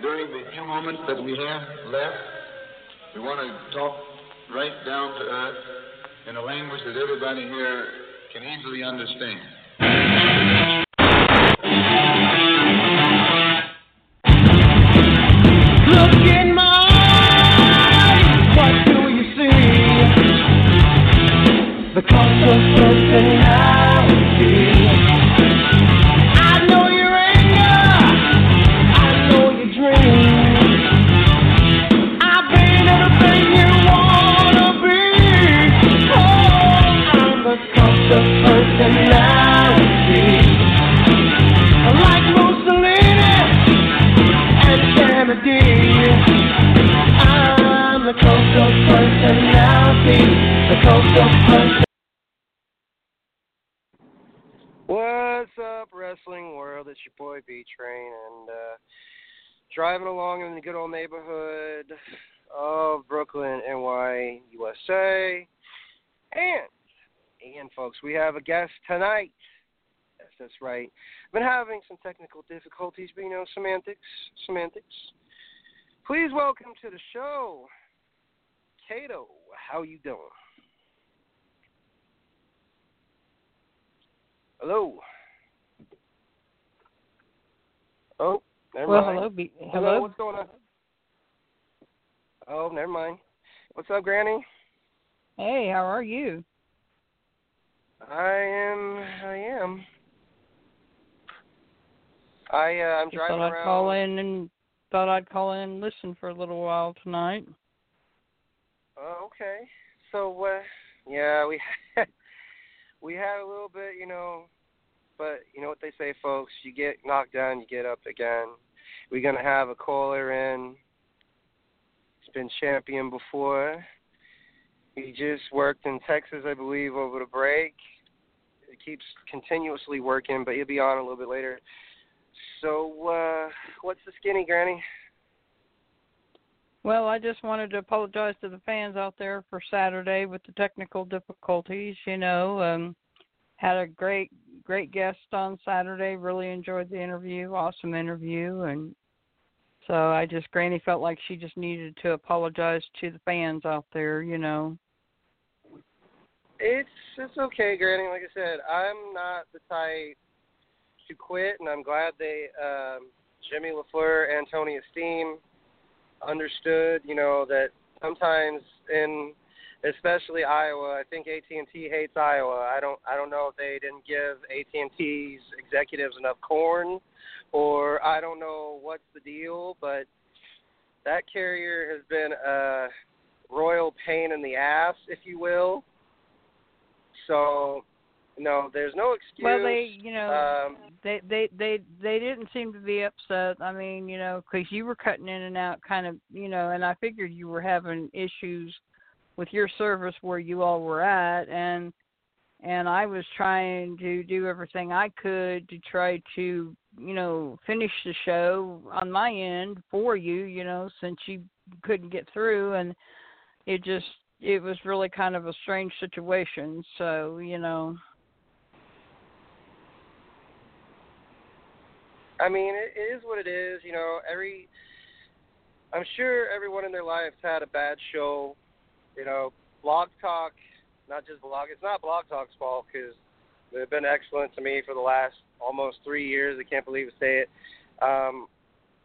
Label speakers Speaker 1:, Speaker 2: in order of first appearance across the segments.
Speaker 1: During the few moments that we have left, we want to talk right down to earth in a language that everybody here can easily understand.
Speaker 2: Wrestling world? It's your boy B Train, and uh, driving along in the good old neighborhood of Brooklyn, NY, USA. And, and folks, we have a guest tonight. Yes, that's right. Been having some technical difficulties, but you know, semantics, semantics. Please welcome to the show, Kato. How you doing? Hello. Oh, never
Speaker 3: Well,
Speaker 2: mind.
Speaker 3: hello, B-
Speaker 2: Hello,
Speaker 3: hello.
Speaker 2: what's going on? Oh, never mind. What's up, Granny?
Speaker 3: Hey, how are you?
Speaker 2: I am. I am. I uh, I'm driving
Speaker 3: thought I'd
Speaker 2: around.
Speaker 3: call in and thought I'd call in and listen for a little while tonight.
Speaker 2: Oh, okay. So, uh, yeah, we we had a little bit, you know, but you know what they say, folks. You get knocked down, you get up again. We're gonna have a caller in. He's been champion before. He just worked in Texas, I believe, over the break. He keeps continuously working, but he'll be on a little bit later. So, uh, what's the skinny, Granny?
Speaker 3: Well, I just wanted to apologize to the fans out there for Saturday with the technical difficulties. You know, um, had a great, great guest on Saturday. Really enjoyed the interview. Awesome interview, and so I just Granny felt like she just needed to apologize to the fans out there. You know.
Speaker 2: It's it's okay, Granny. Like I said, I'm not the type to quit, and I'm glad they um, Jimmy Lafleur and Tony Esteem understood. You know that sometimes in especially Iowa, I think AT&T hates Iowa. I don't I don't know if they didn't give AT&T's executives enough corn, or I don't know what's the deal, but that carrier has been a royal pain in the ass, if you will. So, no, there's no excuse.
Speaker 3: Well, they, you know,
Speaker 2: um,
Speaker 3: they they they they didn't seem to be upset. I mean, you know, because you were cutting in and out, kind of, you know, and I figured you were having issues with your service where you all were at, and and I was trying to do everything I could to try to, you know, finish the show on my end for you, you know, since you couldn't get through, and it just it was really kind of a strange situation. So, you know.
Speaker 2: I mean, it, is what it is. You know, every. I'm sure everyone in their lives had a bad show. You know, Blog Talk, not just Blog. It's not Blog Talk's fault because they've been excellent to me for the last almost three years. I can't believe I say it. Um,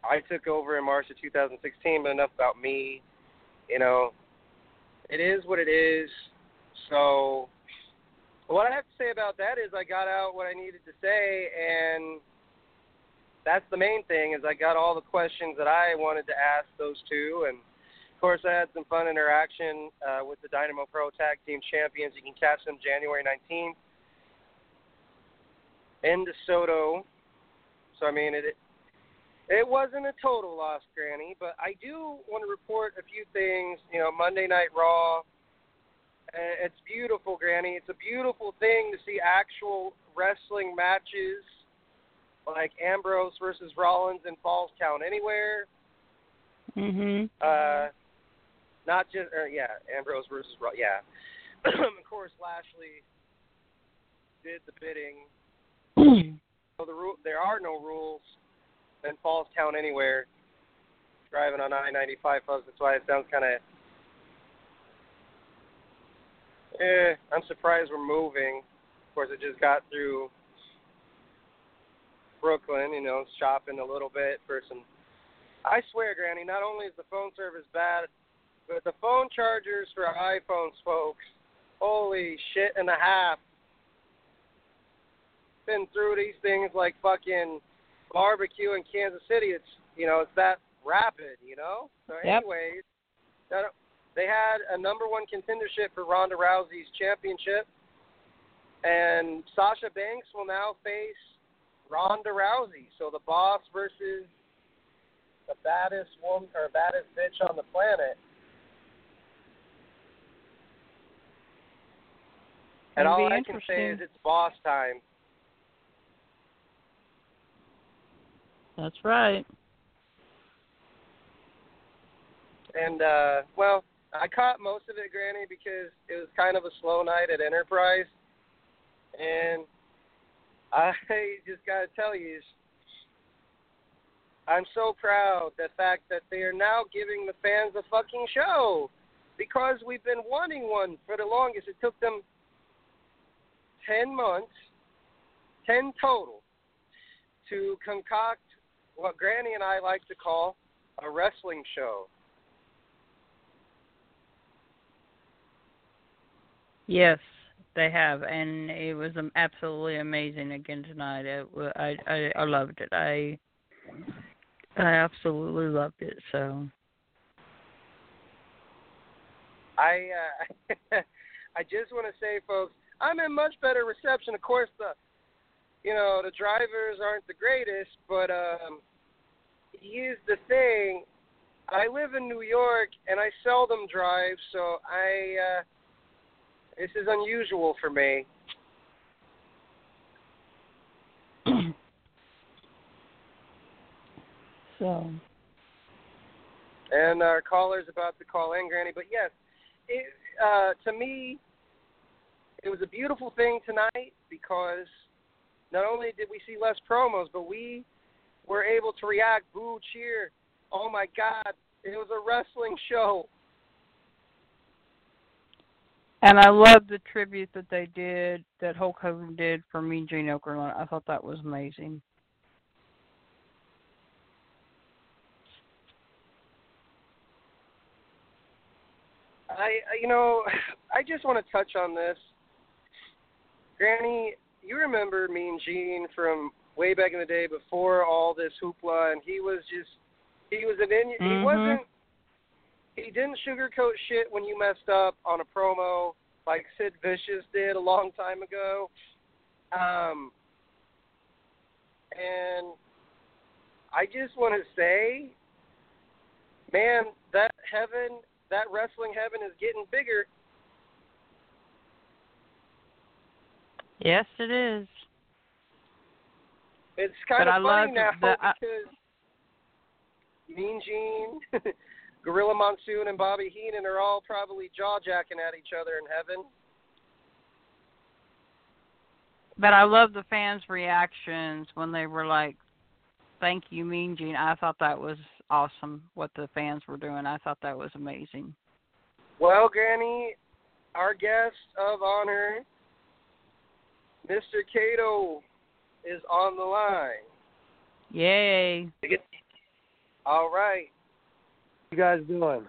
Speaker 2: I took over in March of 2016, but enough about me. You know, it is what it is. So, what I have to say about that is I got out what I needed to say, and that's the main thing is I got all the questions that I wanted to ask those two, and course, I had some fun interaction uh, with the Dynamo Pro Tag Team Champions. You can catch them January 19th in DeSoto. So I mean, it it wasn't a total loss, Granny, but I do want to report a few things. You know, Monday Night Raw. It's beautiful, Granny. It's a beautiful thing to see actual wrestling matches like Ambrose versus Rollins in Falls Count Anywhere.
Speaker 3: Mhm.
Speaker 2: Uh, not just, or yeah, Ambrose versus Ro- yeah. of course, Lashley did the bidding. So the rule, there are no rules in Falls Count Anywhere. Driving on I-95, folks. That's why it sounds kind of. Eh, I'm surprised we're moving. Of course, it just got through Brooklyn. You know, shopping a little bit for some. I swear, Granny. Not only is the phone service bad, but the phone chargers for iPhones, folks. Holy shit and a half. Been through these things like fucking barbecue in Kansas City. It's you know it's that rapid, you know. So
Speaker 3: Yep.
Speaker 2: anyways, that, they had a number one contendership for Ronda Rousey's championship, and Sasha Banks will now face Ronda Rousey. So the boss versus the baddest woman or baddest bitch on the planet. And all I can say is it's boss time.
Speaker 3: That's right.
Speaker 2: And uh well, I caught most of it, Granny, because it was kind of a slow night at Enterprise. And I just gotta tell you, I'm so proud the fact that they are now giving the fans a fucking show. Because we've been wanting one for the longest. It took them ten months, ten total, to concoct what Granny and I like to call a wrestling show.
Speaker 3: Yes, they have, and it was absolutely amazing again tonight. It, I, I I loved it. I I absolutely loved it. So
Speaker 2: I uh, I just want to say, folks, I'm in much better reception. Of course, the you know the drivers aren't the greatest, but um, here's the thing: I live in New York and I seldom drive, so I uh, this is unusual for me.
Speaker 3: so
Speaker 2: And our caller's about to call in, Granny. But yes, it, uh, to me, it was a beautiful thing tonight because not only did we see less promos, but we were able to react, boo, cheer. Oh my God, it was a wrestling show.
Speaker 3: And I love the tribute that they did, that Hulk Hogan did for Mean Gene Okerlund. I thought that was amazing.
Speaker 2: I, I- you know, I just want to touch on this. Granny, you remember Mean Gene from way back in the day before all this hoopla, and he was just, he was an in, he
Speaker 3: Mhm.
Speaker 2: wasn't, he didn't sugarcoat shit when you messed up on a promo like Sid Vicious did a long time ago. Um, and I just want to say, man, that heaven, that wrestling heaven is getting bigger.
Speaker 3: Yes, it is.
Speaker 2: It's kind
Speaker 3: But
Speaker 2: of
Speaker 3: I
Speaker 2: funny now
Speaker 3: the- I-
Speaker 2: because Mean Gene, Gorilla Monsoon, and Bobby Heenan are all probably jaw jacking at each other in heaven.
Speaker 3: But I love the fans' reactions when they were like, "Thank you, Mean Gene." I thought that was awesome. What the fans were doing, I thought that was amazing.
Speaker 2: Well, Granny, our guest of honor, Mr. Kato, is on the line.
Speaker 3: Yay!
Speaker 2: All right.
Speaker 4: you guys doing?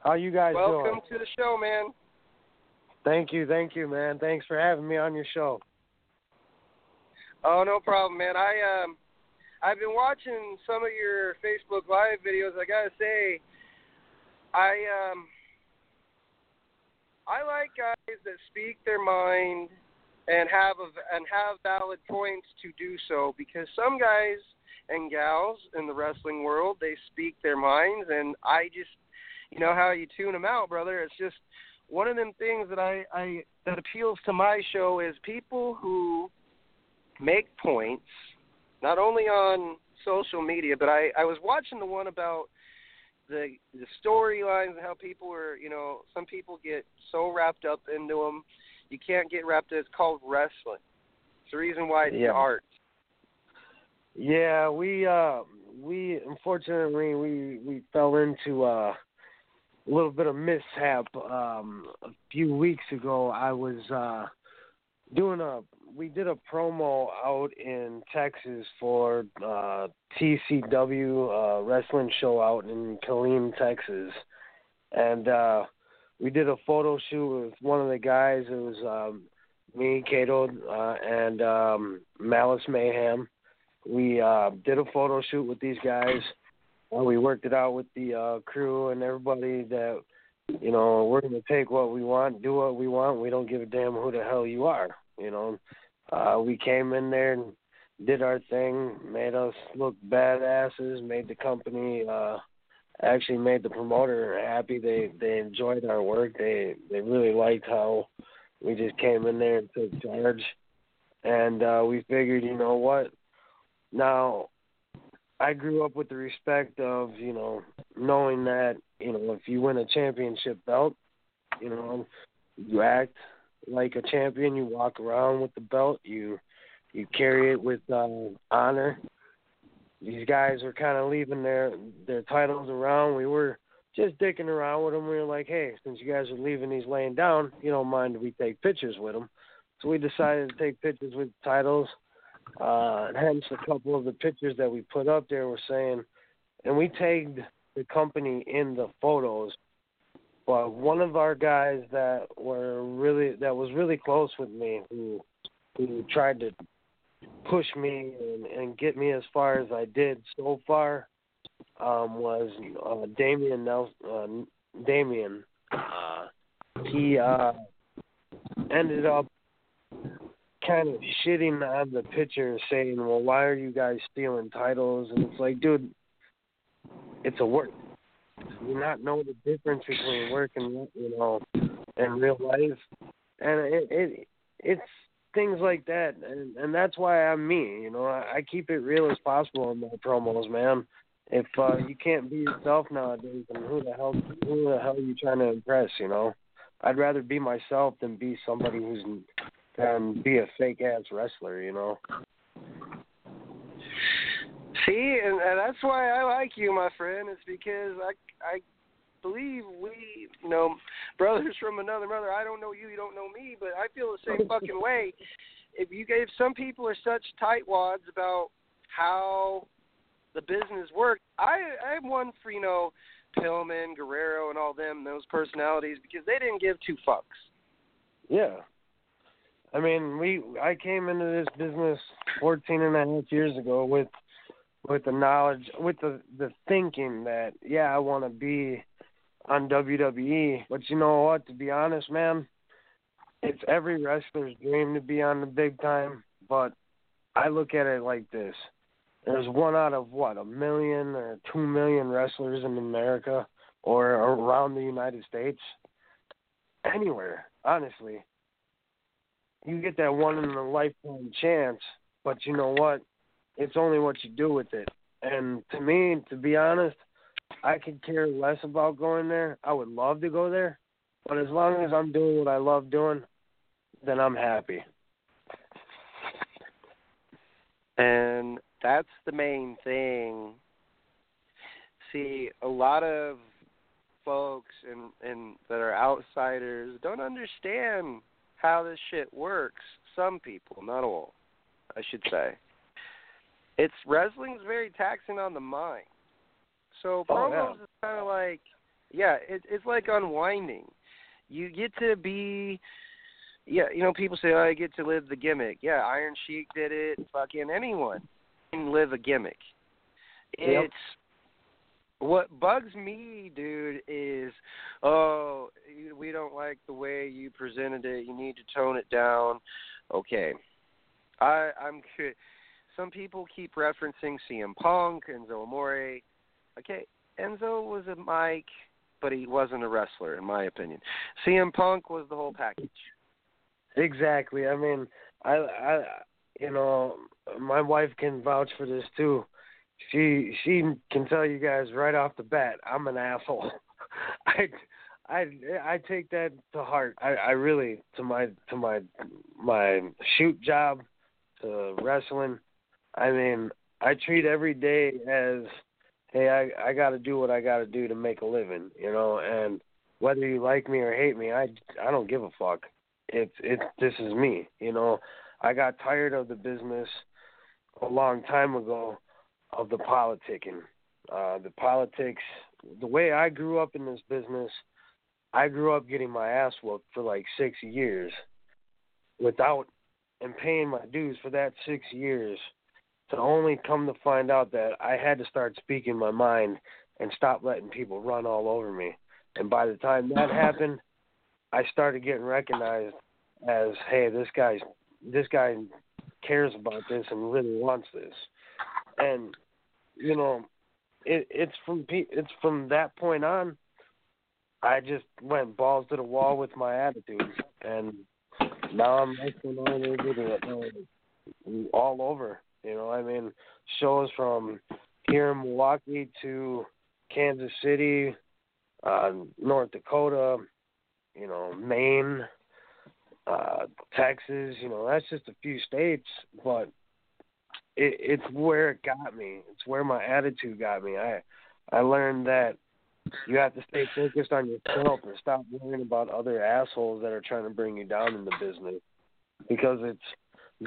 Speaker 4: How you guys
Speaker 2: Welcome
Speaker 4: doing?
Speaker 2: Welcome to the show, man.
Speaker 4: Thank you, thank you, man. Thanks for having me on your show.
Speaker 2: Oh, no problem, man. I um, I've been watching some of your Facebook Live videos. I gotta say, I um I like guys that speak their mind and have a, and have valid points to do so because some guys and gals in the wrestling world they speak their minds and I just you know how you tune them out brother. It's just one of them things that I I that appeals to my show is people who make points not only on social media but I I was watching the one about the the storylines and how people are you know some people get so wrapped up into them you can't get wrapped it's called wrestling it's the reason why it's
Speaker 4: Yeah.
Speaker 2: art
Speaker 4: Yeah, we uh we unfortunately we we fell into uh, a little bit of mishap um a few weeks ago. I was uh doing a we did a promo out in Texas for uh TCW uh wrestling show out in Killeen, Texas. And uh we did a photo shoot with one of the guys. It was um me, Kato, uh, and um Malice Mayhem. We uh did a photo shoot with these guys. And we worked it out with the uh crew and everybody that you know we're to take what we want do what we want. We don't give a damn who the hell you are you know. Uh we came in there and did our thing made us look badasses made the company uh actually made the promoter happy. They they enjoyed our work. They they really liked how we just came in there and took charge. And uh we figured you know what? Now, I grew up with the respect of, you know, knowing that, you know, if you win a championship belt, you know, you act like a champion, you walk around with the belt, you you carry it with uh, honor. These guys were kind of leaving their their titles around. We were just dicking around with them. We were like, hey, since you guys are leaving these laying down, you don't mind if we take pictures with them. So we decided to take pictures with titles. Uh, and hence a couple of the pictures that we put up there were saying, and we tagged the company in the photos. But one of our guys that were really that was really close with me, who who tried to push me and, and get me as far as I did so far, um, was uh, Damian Nelson. Uh, Damian, uh, he uh, ended up kind of shitting on the pitcher, saying, "Well, why are you guys stealing titles?" And it's like, dude, it's a work. You not know the difference between work and you know and real life? And it, it it's things like that, and and that's why I'm me. You know, I, I keep it real as possible in my promos, man. If uh, you can't be yourself nowadays, then who the hell who the hell are you trying to impress? You know, I'd rather be myself than be somebody who's than be a fake ass wrestler. You know.
Speaker 2: See, and, and that's why I like you, my friend. It's because I I believe we, you know, brothers from another mother. I don't know you, you don't know me, but I feel the same fucking way. If you gave some people are such tightwads about how the business works, I I'm one for you know Pillman, Guerrero, and all them those personalities because they didn't give two fucks.
Speaker 4: Yeah. I mean, we I came into this business 14 and a half years ago with with the knowledge, with the the thinking that yeah, I want to be on WWE. But you know what? To be honest, man, it's every wrestler's dream to be on the big time. But I look at it like this: there's one out of what a million or two million wrestlers in America or around the United States, anywhere, honestly you get that one in a lifetime chance, but you know what? It's only what you do with it. And to me, to be honest, I could care less about going there. I would love to go there, but as long as I'm doing what I love doing, then I'm happy.
Speaker 2: And that's the main thing. See, a lot of folks and and that are outsiders don't understand how this shit works. Some people, not all, I should say. It's wrestling's very taxing on the mind. So
Speaker 4: Oh,
Speaker 2: promos
Speaker 4: yeah.
Speaker 2: is kind of like, yeah, it, it's like unwinding. You get to be, yeah, you know, people say, oh, I get to live the gimmick. Yeah, Iron Sheik did it. Fucking anyone can live a gimmick.
Speaker 4: Yep.
Speaker 2: It's what bugs me, dude, is oh, we don't like the way you presented it. You need to tone it down. Okay, I I'm some people keep referencing CM Punk, Enzo Amore. Okay, Enzo was a mic, but he wasn't a wrestler, in my opinion. CM Punk was the whole package.
Speaker 4: Exactly. I mean, I, I, you know, my wife can vouch for this too. She she can tell you guys right off the bat, I'm an asshole. I I I take that to heart. I I really to my to my my shoot job to wrestling. I mean, I treat every day as hey, I I got to do what I got to do to make a living, you know, and whether you like me or hate me, I I don't give a fuck. It's it's this is me, you know. I got tired of the business a long time ago of the politicking. Uh the politics the way I grew up in this business, I grew up getting my ass whooped for like 6 years without and paying my dues for that 6 years to only come to find out that I had to start speaking my mind and stop letting people run all over me. And by the time that happened, I started getting recognized as, hey, this guy's this guy cares about this and really wants this. And you know, it it's from it's from that point on I just went balls to the wall with my attitude and now I'm wrestling all over all over you know, I mean, shows from here in Milwaukee to Kansas City, uh, North Dakota, you know, Maine, uh, Texas. You know, that's just a few states, but it, it's where it got me. It's where my attitude got me. I I learned that you have to stay focused on yourself and stop worrying about other assholes that are trying to bring you down in the business because it's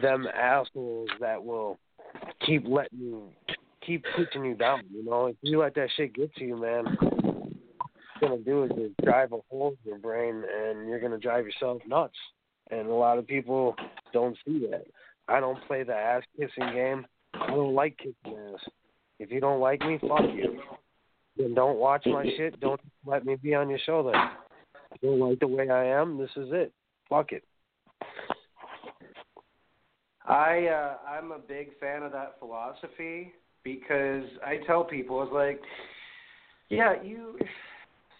Speaker 4: them assholes that will keep letting you keep pushing you down. You know, if you let that shit get to you, man, what it's gonna do is just drive a hole in your brain, and you're gonna drive yourself nuts. And a lot of people don't see that. I don't play the ass kissing game. I don't like kissing ass. If you don't like me, fuck you. Then don't watch my shit. Don't let me be on your show. Then you don't like the way I am. This is it. Fuck it.
Speaker 2: I uh, I'm a big fan of that philosophy because I tell people it's like, yeah, you.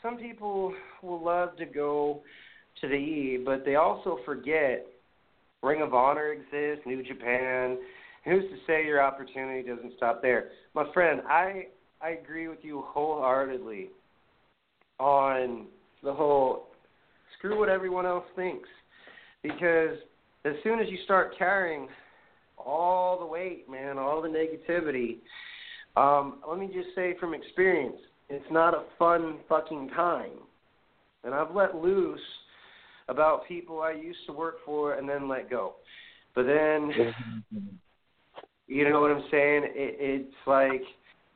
Speaker 2: Some people will love to go to the E, but they also forget Ring of Honor exists, New Japan. Who's to say your opportunity doesn't stop there, my friend? I I agree with you wholeheartedly on the whole screw what everyone else thinks because as soon as you start carrying all the weight, man, all the negativity, um, let me just say from experience, it's not a fun fucking time. And I've let loose about people I used to work for and then let go. But then, you know what I'm saying? It, it's like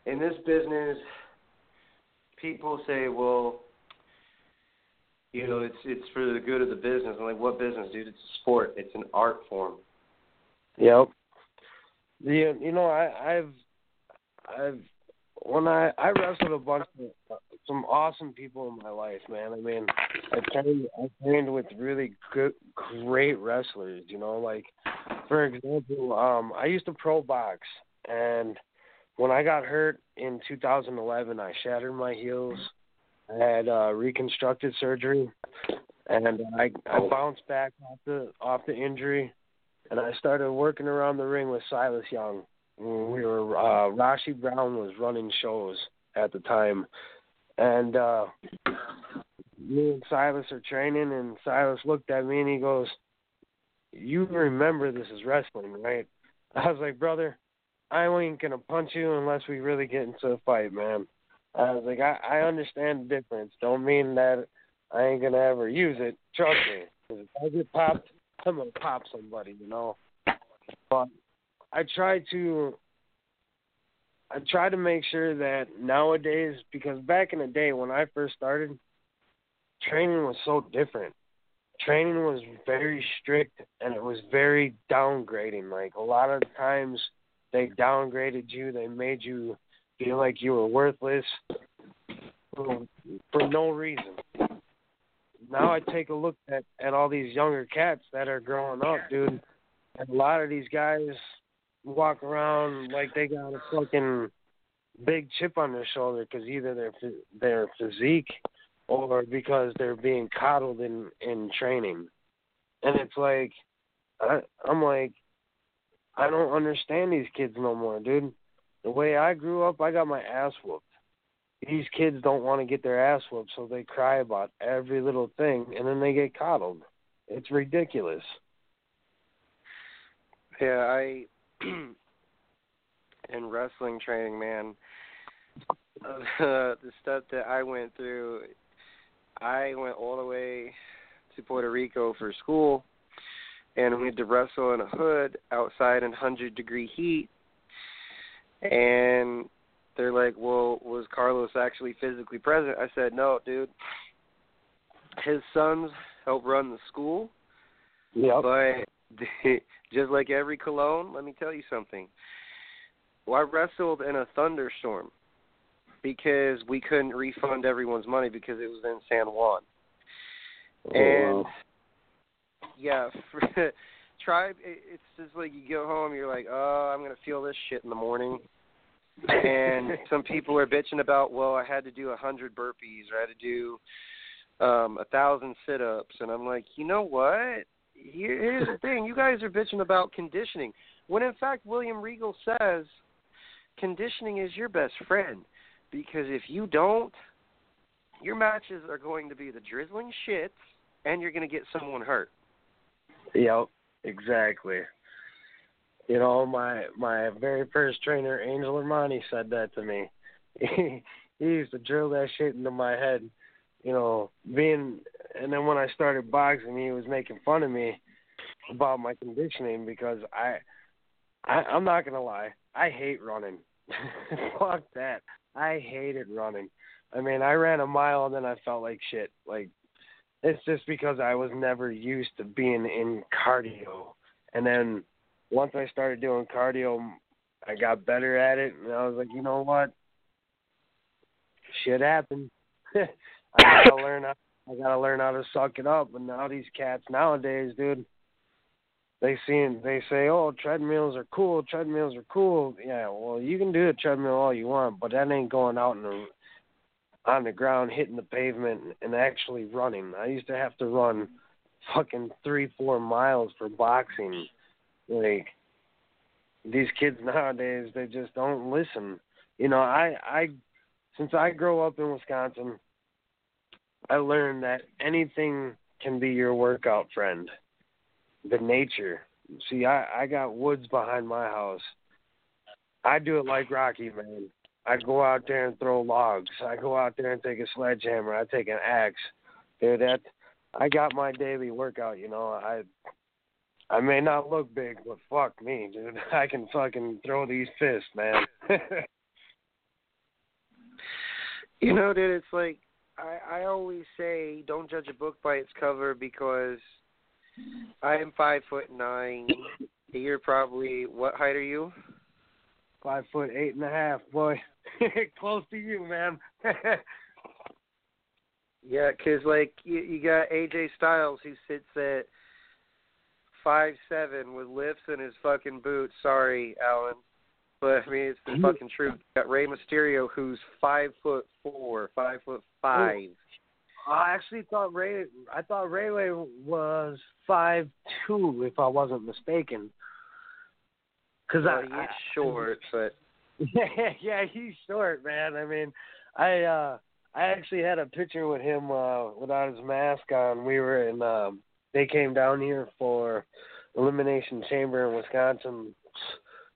Speaker 2: in this business, people say, well, you know, it's it's for the good of the business. I'm like, what business, dude? It's a sport. It's an art form.
Speaker 4: Yep. The you know I I've I've when I I wrestled a bunch of some awesome people in my life, man. I mean, I trained I trained with really good great wrestlers. You know, like for example, um, I used to pro box, and when I got hurt in 2011, I shattered my heels I had uh, reconstructed surgery, and I I bounced back off the off the injury, and I started working around the ring with Silas Young. We were uh, Rashi Brown was running shows at the time, and uh, me and Silas are training, and Silas looked at me and he goes, "You remember this is wrestling, right?" I was like, "Brother, I ain't gonna punch you unless we really get into a fight, man." I was like, I, I understand the difference. Don't mean that I ain't gonna ever use it. Trust me. Cause if I get popped, I'm gonna pop somebody, you know. But I try to. I try to make sure that nowadays, because back in the day when I first started, training was so different. Training was very strict and it was very downgrading. Like a lot of times, they downgraded you. They made you feel like you were worthless. for for no reason. Now I take a look at at all these younger cats that are growing up, dude, and a lot of these guys walk around like they got a fucking big chip on their shoulder because either their their physique or because they're being coddled in in training, and it's like I I'm like I don't understand these kids no more, dude. The way I grew up, I got my ass whooped. These kids don't want to get their ass whooped, so they cry about every little thing, and then they get coddled. It's ridiculous.
Speaker 2: Yeah, I in wrestling training, man. Uh, the stuff that I went through, I went all the way to Puerto Rico for school, and we had to wrestle in a hood outside in hundred degree heat. And they're like, "Well, was Carlos actually physically present?" I said, "No, dude. His sons help run the school.
Speaker 4: Yeah.
Speaker 2: But just like every cologne, let me tell you something. Well, I wrestled in a thunderstorm because we couldn't refund everyone's money because it was in San Juan.
Speaker 4: Oh,
Speaker 2: and
Speaker 4: wow.
Speaker 2: yeah, for, tribe. it- It's just like you go home, you're like, oh, I'm gonna feel this shit in the morning. And some people are bitching about, well, I had to do a hundred burpees or I had to do um a thousand sit-ups, and I'm like, you know what? Here, here's the thing: you guys are bitching about conditioning, when in fact William Regal says conditioning is your best friend, because if you don't, your matches are going to be the drizzling shits, and you're going to get someone hurt.
Speaker 4: Yep, exactly. You know, my my very first trainer, Angel Armani, said that to me. He, used to drill that shit into my head. You know, being and then when I started boxing, he was making fun of me about my conditioning because I, I I'm not gonna lie, I hate running. Fuck that. I hated running. I mean, I ran a mile and then I felt like shit. Like it's just because I was never used to being in cardio. And then once I started doing cardio, I got better at it, and I was like, you know what? Shit happens. I gotta learn how. I gotta learn how to suck it up. And now these cats nowadays, dude, they see they say, oh, treadmills are cool. Treadmills are cool. Yeah, well, you can do a treadmill all you want, but that ain't going out in the on the ground, hitting the pavement, and actually running. I used to have to run fucking three, four miles for boxing. Like these kids nowadays, they just don't listen. You know, I I since I grow up in Wisconsin, I learned that anything can be your workout friend. The nature. See, I I got woods behind my house. I do it like Rocky, man. I go out there and throw logs. I go out there and take a sledgehammer. I take an axe. Dude, that I got my daily workout. You know, I I may not look big, but fuck me, dude. I can fucking throw these fists, man.
Speaker 2: You know, dude, it's like I I always say don't judge a book by its cover because I am five foot nine. You're probably what height are you?
Speaker 4: Five foot eight and a half, boy. Close to you, man.
Speaker 2: Yeah, 'cause like you, you got AJ Styles who sits at five seven with lifts in his fucking boots. Sorry, Alan, but I mean it's the fucking truth. You got Rey Mysterio who's five foot four, five foot five.
Speaker 4: I actually thought Ray. I thought Rayway was five two, if I wasn't mistaken. Cause
Speaker 2: Well,
Speaker 4: I,
Speaker 2: he's short, but
Speaker 4: yeah, yeah, he's short, man. I mean, I uh I actually had a picture with him uh without his mask on. We were in um they came down here for Elimination Chamber in Wisconsin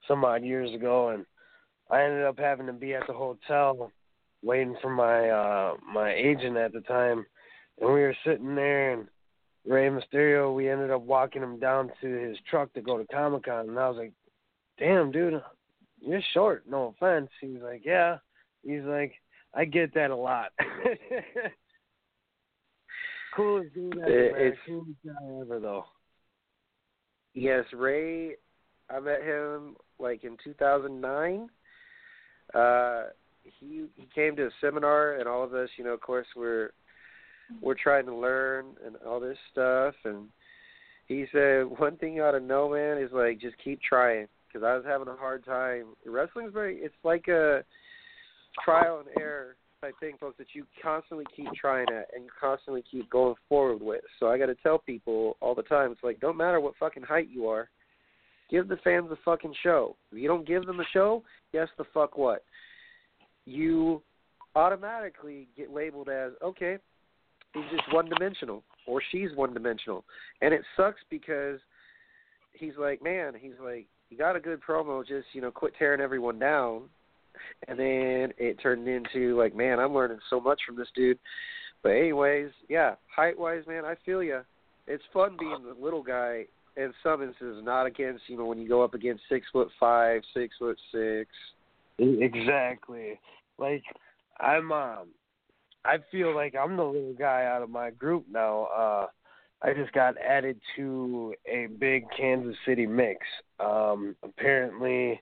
Speaker 4: some odd years ago and I ended up having to be at the hotel waiting for my uh my agent at the time and we were sitting there and Rey Mysterio we ended up walking him down to his truck to go to Comic Con and I was like, Damn dude, you're short, no offense. He was like, Yeah. He's like, I get that a lot. Coolest dude ever,
Speaker 2: It- it's-
Speaker 4: Coolest guy ever though.
Speaker 2: yes, Ray. I met him like in 2009. Uh, he he came to a seminar, and all of us, you know, of course, we're we're trying to learn and all this stuff, and he said one thing you ought to know, man, is like just keep trying because I was having a hard time. Wrestling's very it's like a trial and error type thing, folks, that you constantly keep trying at and you constantly keep going forward with. So I got to tell people all the time, it's like don't matter what fucking height you are, give the fans a fucking show. If you don't give them a show, guess the fuck what? You automatically get labeled as okay, he's just one dimensional or she's one dimensional, and it sucks because he's like, man, he's like, you got a good promo, just you know, quit tearing everyone down and then it turned into like, man, I'm learning so much from this dude. But anyways, yeah, height wise, man, I feel you. It's fun being the little guy in some instances, not against you know when you go up against six foot five, six foot six.
Speaker 4: Exactly. Like I'm um I feel like I'm the little guy out of my group now. Uh I just got added to a big Kansas City mix. Um apparently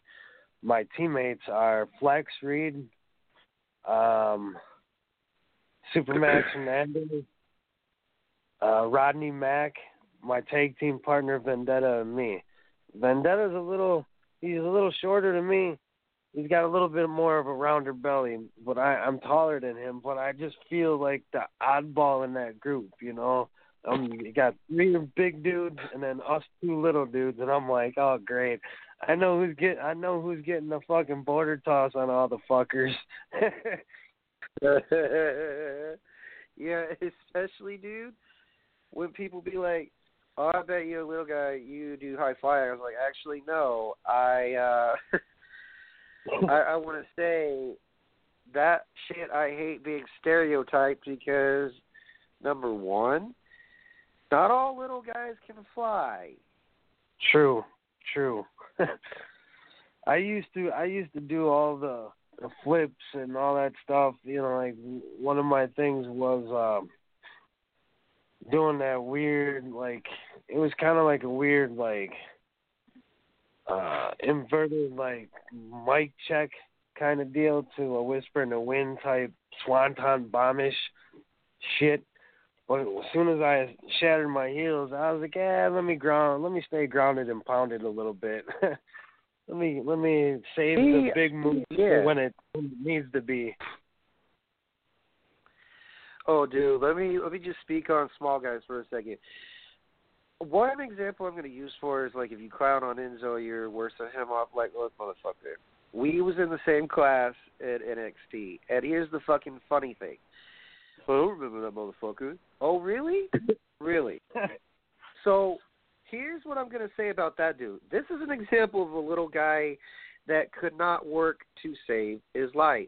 Speaker 4: my teammates are Flex Reed, um, Supermax Hernandez, uh, Rodney Mack, my tag team partner Vendetta, and me. Vendetta's a little he's a little shorter than me. He's got a little bit more of a rounder belly, but I, I'm taller than him. But I just feel like the oddball in that group, you know. Um, you got three big dudes and then us two little dudes, and I'm like, oh great. I know who's get. I know who's getting the fucking border toss on all the fuckers.
Speaker 2: yeah, especially dude, when people be like, "Oh, I bet you a little guy, you do high flying." I was like, "Actually, no. I uh I, I want to say that shit. I hate being stereotyped because number one, not all little guys can fly.
Speaker 4: True, true. I used to I used to do all the the flips and all that stuff. You know, like one of my things was um doing that weird like it was kind of like a weird like uh inverted like mic check kind of deal to a whisper in the wind type swanton bombish shit. But as soon as I shattered my heels, I was like, "Yeah, let me ground, let me stay grounded and pounded a little bit. let me let me save the big move
Speaker 2: yeah.
Speaker 4: when it needs to be."
Speaker 2: Oh, dude, let me let me just speak on small guys for a second. One example I'm going to use for is like if you clown on Enzo, you're worse than him off. Like, look, motherfucker, we was in the same class at NXT, and here's the fucking funny thing. I don't remember that motherfucker. Oh, really? really? So here's what I'm going to say about that dude. This is an example of a little guy that could not work to save his life.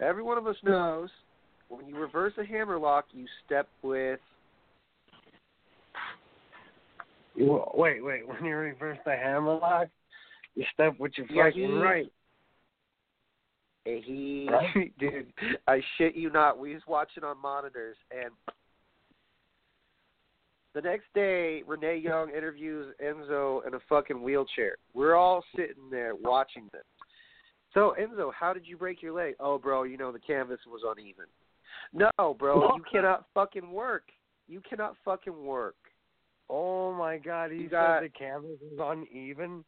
Speaker 2: Every one of us knows when you reverse a hammer lock, you step with.
Speaker 4: Wait, wait. When you reverse the hammer lock, you step with your
Speaker 2: Yeah,
Speaker 4: fucking right.
Speaker 2: And he,
Speaker 4: Right.
Speaker 2: dude, I shit you not. We was watching on monitors, and the next day, Renee Young interviews Enzo in a fucking wheelchair. We're all sitting there watching this. So, Enzo, how did you break your leg? Oh, bro, you know the canvas was uneven. No, bro, you cannot fucking work. You cannot fucking work.
Speaker 4: Oh my God! He
Speaker 2: You
Speaker 4: said
Speaker 2: got-
Speaker 4: the canvas was uneven.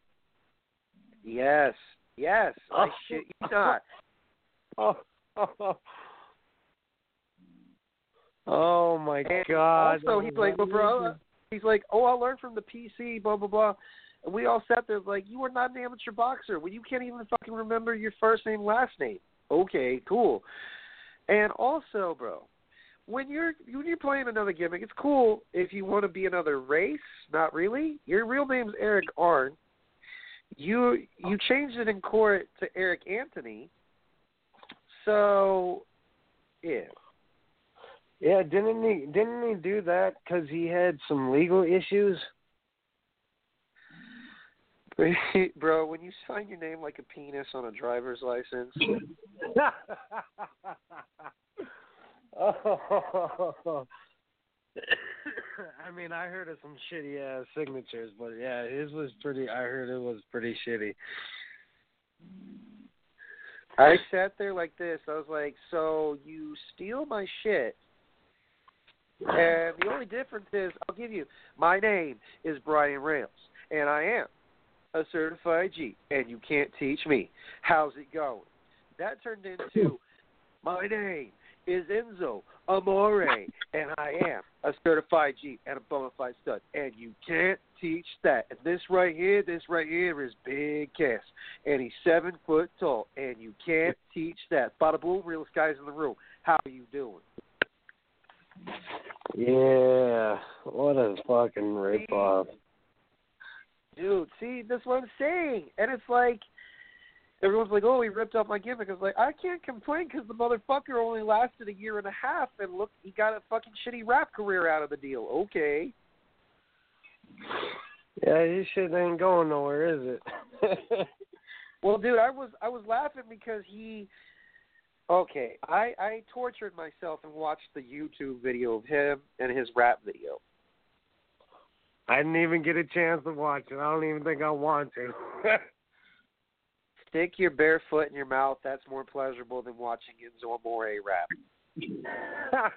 Speaker 2: Yes, yes, I shit you not.
Speaker 4: Oh, oh, oh my
Speaker 2: And
Speaker 4: God!
Speaker 2: Also, he's like, well, bro,
Speaker 4: uh,
Speaker 2: he's like, oh, I learned from the PC, blah blah blah. And we all sat there like, you are not an amateur boxer. Well, you can't even fucking remember your first name, last name. Okay, cool. And also, bro, when you're when you're playing another gimmick, it's cool if you want to be another race. Not really. Your real name's Eric Arndt. You you changed it in court to Eric Anthony. So, yeah.
Speaker 4: Yeah, didn't he? Didn't he do that because he had some legal issues?
Speaker 2: Bro, when you sign your name like a penis on a driver's license,
Speaker 4: oh. I mean, I heard of some shitty ass signatures, but yeah, his was pretty. I heard it was pretty shitty.
Speaker 2: I sat there like this. I was like, so you steal my shit. And the only difference is, I'll give you, my name is Brian Rails, and I am a certified G, and you can't teach me. How's it going? That turned into, my name is Enzo Amore, and I am a certified G and a bona fide stud, and you can't teach that. And this right here, this right here is Big Cass, and he's seven foot tall, and you can't teach that. Bada boom, realest guys in the room. How are you doing?
Speaker 4: Yeah, what a fucking ripoff.
Speaker 2: Dude, see, that's what I'm saying. And it's like, everyone's like, oh, he ripped off my gimmick. I was like, I can't complain because the motherfucker only lasted a year and a half, and look, he got a fucking shitty rap career out of the deal. Okay.
Speaker 4: Yeah, his shit ain't going nowhere, is it?
Speaker 2: well, dude, I was I was laughing because he. Okay, I I tortured myself and watched the YouTube video of him and his rap video.
Speaker 4: I didn't even get a chance to watch it. I don't even think I want to.
Speaker 2: Stick your bare foot in your mouth. That's more pleasurable than watching Enzo Amore rap.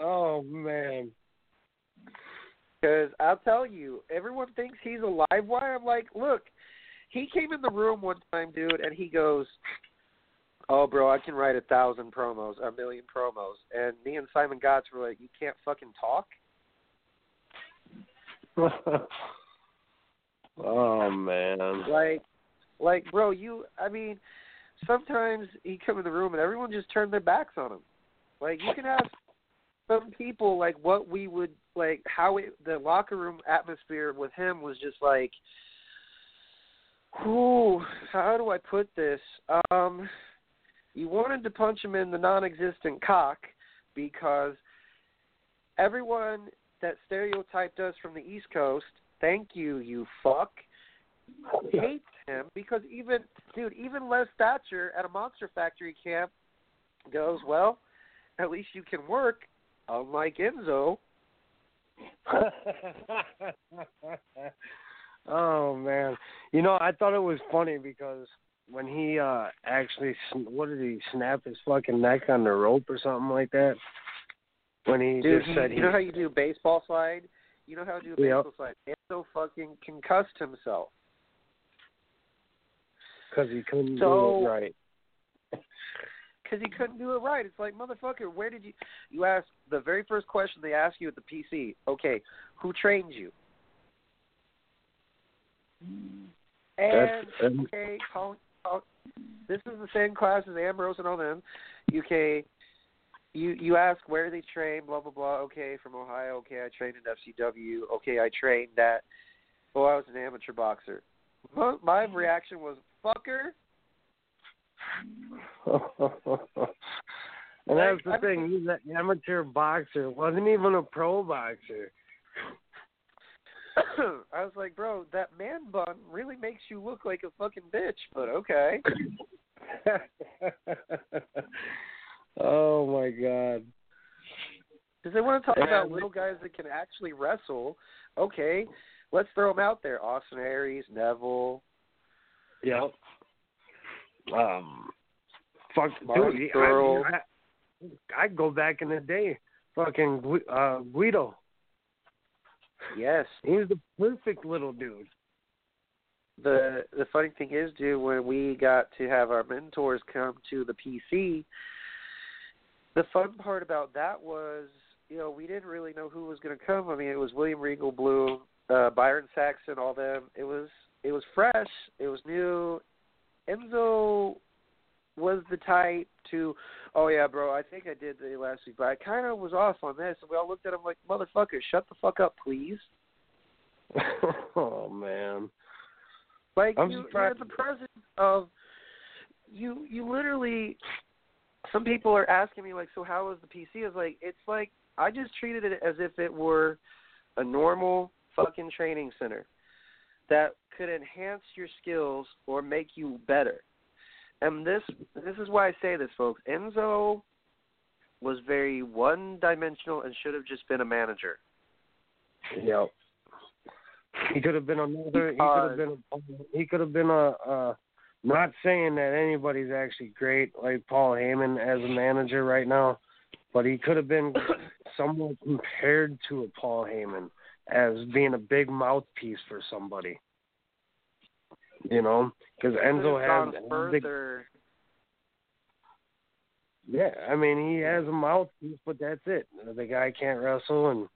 Speaker 4: oh man.
Speaker 2: Because I'll tell you, everyone thinks he's a live wire. I'm like, look, he came in the room one time, dude, and he goes, "Oh, bro, I can write a thousand promos, a million promos." And me and Simon Gotch were like, "You can't fucking talk."
Speaker 4: oh man.
Speaker 2: Like, like, bro, you. I mean, sometimes he come in the room and everyone just turned their backs on him. Like, you can ask some people like what we would like how it, the locker room atmosphere with him was just like who how do I put this? Um you wanted to punch him in the non existent cock because everyone that stereotyped us from the East Coast, thank you, you fuck, hates him because even dude, even Les Thatcher at a Monster Factory camp goes, Well, at least you can work unlike Enzo.
Speaker 4: oh man, you know I thought it was funny because when he uh actually what did he snap his fucking neck on the rope or something like that? When he
Speaker 2: Dude,
Speaker 4: just
Speaker 2: he,
Speaker 4: said
Speaker 2: you
Speaker 4: he
Speaker 2: know how you do baseball slide? You know how to do a
Speaker 4: Yep.
Speaker 2: baseball slide? Enzo fucking concussed himself.
Speaker 4: because he couldn't
Speaker 2: So-
Speaker 4: do it right.
Speaker 2: because he couldn't do it right. It's like motherfucker, where did you? You ask the very first question they ask you at the PC. Okay, who trained you? And okay, call, call, this is the same class as Ambrose and all them. Okay, you you ask where they train, blah blah blah. Okay, from Ohio. Okay, I trained in FCW. Okay, I trained at. Oh, I was an amateur boxer. My, my reaction was fucker.
Speaker 4: and that's the thing. He's an amateur boxer. wasn't even a pro boxer.
Speaker 2: I was like, bro, that man bun really makes you look like a fucking bitch, but okay.
Speaker 4: oh my god.
Speaker 2: Because they want to talk about little guys that can actually wrestle. Okay, let's throw them out there. Austin Aries, Neville.
Speaker 4: Yep. Um. Fuck,
Speaker 2: Mark
Speaker 4: dude. I, I, I'd go back in the day. Fucking uh, Guido.
Speaker 2: Yes.
Speaker 4: He was the perfect little dude.
Speaker 2: The the funny thing is, dude, when we got to have our mentors come to the PC, the fun part about that was, you know, we didn't really know who was going to come. I mean, it was William Regal Blue, uh, Byron Saxton, all them. It was it was fresh. It was new. Enzo was the type to, oh yeah, bro, I think I did the last week, but I kind of was off on this. And we all looked at him like, motherfucker, shut the fuck up, please.
Speaker 4: oh man.
Speaker 2: Like
Speaker 4: I'm
Speaker 2: you, you're the presence of you. You literally. Some people are asking me like, so how was the PC? I was like, it's like I just treated it as if it were a normal fucking training center that could enhance your skills or make you better. And this this is why I say this, folks. Enzo was very one dimensional and should have just been a manager.
Speaker 4: Yep. He could have been another. He could have been. A, he could have been a, a Not saying that anybody's actually great like Paul Heyman as a manager right now, but he could have been somewhat compared to a Paul Heyman as being a big mouthpiece for somebody. You know, because Enzo has big-
Speaker 2: further.
Speaker 4: yeah, I mean he has a mouthpiece, but that's it. The guy can't wrestle, and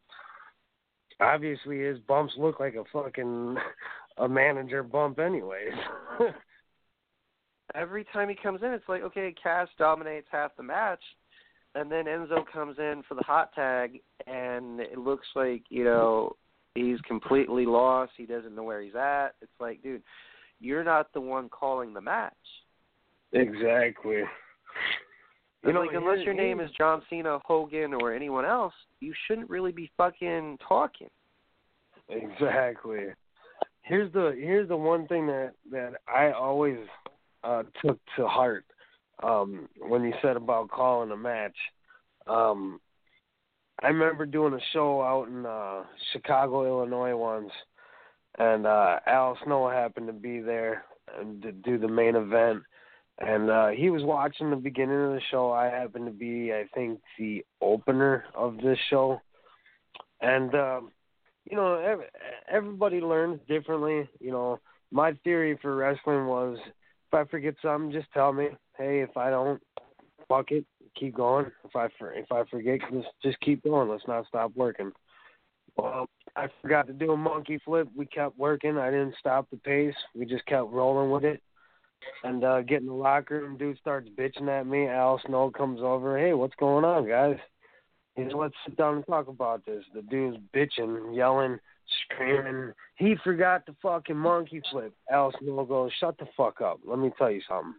Speaker 4: obviously his bumps look like a fucking a manager bump, anyways.
Speaker 2: every time he comes in, it's like okay, Cass dominates half the match, and then Enzo comes in for the hot tag, and it looks like you know he's completely lost. He doesn't know where he's at. It's like, dude, you're not the one calling the match.
Speaker 4: exactly.
Speaker 2: You know, like unless your name is John Cena, Hogan, or anyone else, you shouldn't really be fucking talking.
Speaker 4: Exactly. Here's the here's the one thing that that I always uh took to heart um when you said about calling a match. Um I remember doing a show out in uh Chicago, Illinois once and uh Al Snow happened to be there and to do the main event and uh he was watching the beginning of the show. I happened to be I think the opener of this show. And um you know, ev everybody learns differently. You know, my theory for wrestling was if I forget something, just tell me. Hey, if I don't, fuck it, keep going. If I for, if I forget, just just keep going. Let's not stop working. Well, I forgot to do a monkey flip. We kept working. I didn't stop the pace. We just kept rolling with it. And uh get in the locker room, dude starts bitching at me. Al Snow comes over. Hey, what's going on, guys? He said, let's sit down and talk about this. The dude's bitching, yelling, screaming. He forgot the fucking monkey flip. Al Snow goes, shut the fuck up. Let me tell you something.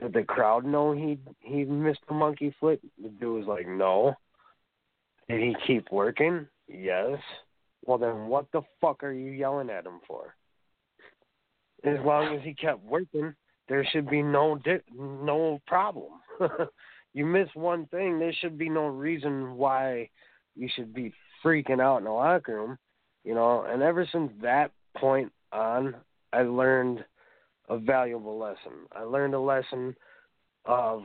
Speaker 4: Did the crowd know he he missed the monkey flip? The dude was like, no. Did he keep working? Yes. Well, then what the fuck are you yelling at him for? As long as he kept working, there should be no di- no problem. you miss one thing, there should be no reason why you should be freaking out in the locker room, you know. And ever since that point on, I learned a valuable lesson. I learned a lesson of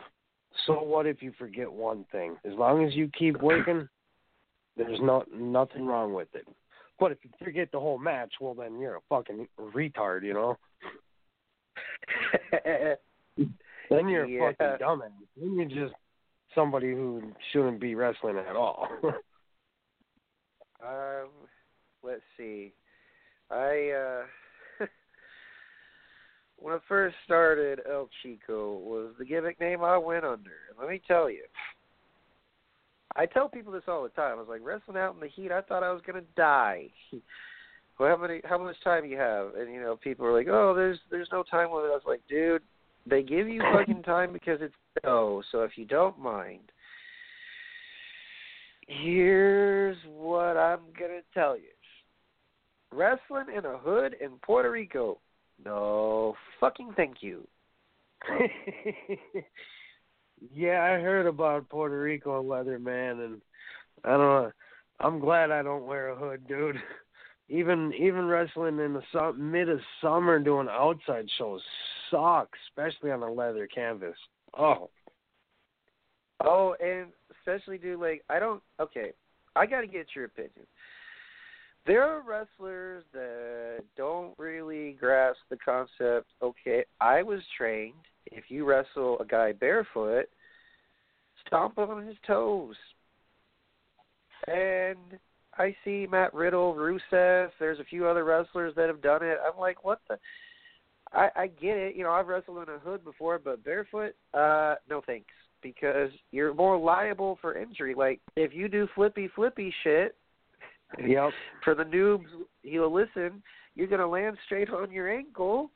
Speaker 4: so what if you forget one thing? As long as you keep working, there's not nothing wrong with it. But if you forget the whole match, well then you're a fucking retard, you know. then you're
Speaker 2: Yeah.
Speaker 4: a fucking dumbass. Then you're just somebody who shouldn't be wrestling at all.
Speaker 2: Um, let's see. I uh when I first started El Chico was the gimmick name I went under. And let me tell you. I tell people this all the time. I was like wrestling out in the heat, I thought I was gonna die. well how many how much time you have? And you know, people are like, Oh, there's there's no time limit. I was like, dude, they give you fucking time because it's no, so if you don't mind, Here's what I'm gonna tell you. Wrestling in a hood in Puerto Rico. No fucking thank you.
Speaker 4: yeah, I heard about Puerto Rico leather man and I don't know. I'm glad I don't wear a hood, dude. Even even wrestling in the sum, mid of summer doing outside shows sucks, especially on a leather canvas. Oh,
Speaker 2: Oh, and especially dude, like I don't okay. I gotta get your opinion. There are wrestlers that don't really grasp the concept, okay, I was trained if you wrestle a guy barefoot, stomp on his toes. And I see Matt Riddle, Rusev, there's a few other wrestlers that have done it. I'm like, what the I, I get it, you know, I've wrestled in a hood before, but barefoot, uh, no thanks. Because you're more liable for injury. Like if you do flippy flippy shit
Speaker 4: yep.
Speaker 2: for the noobs he'll listen, you're gonna land straight on your ankle.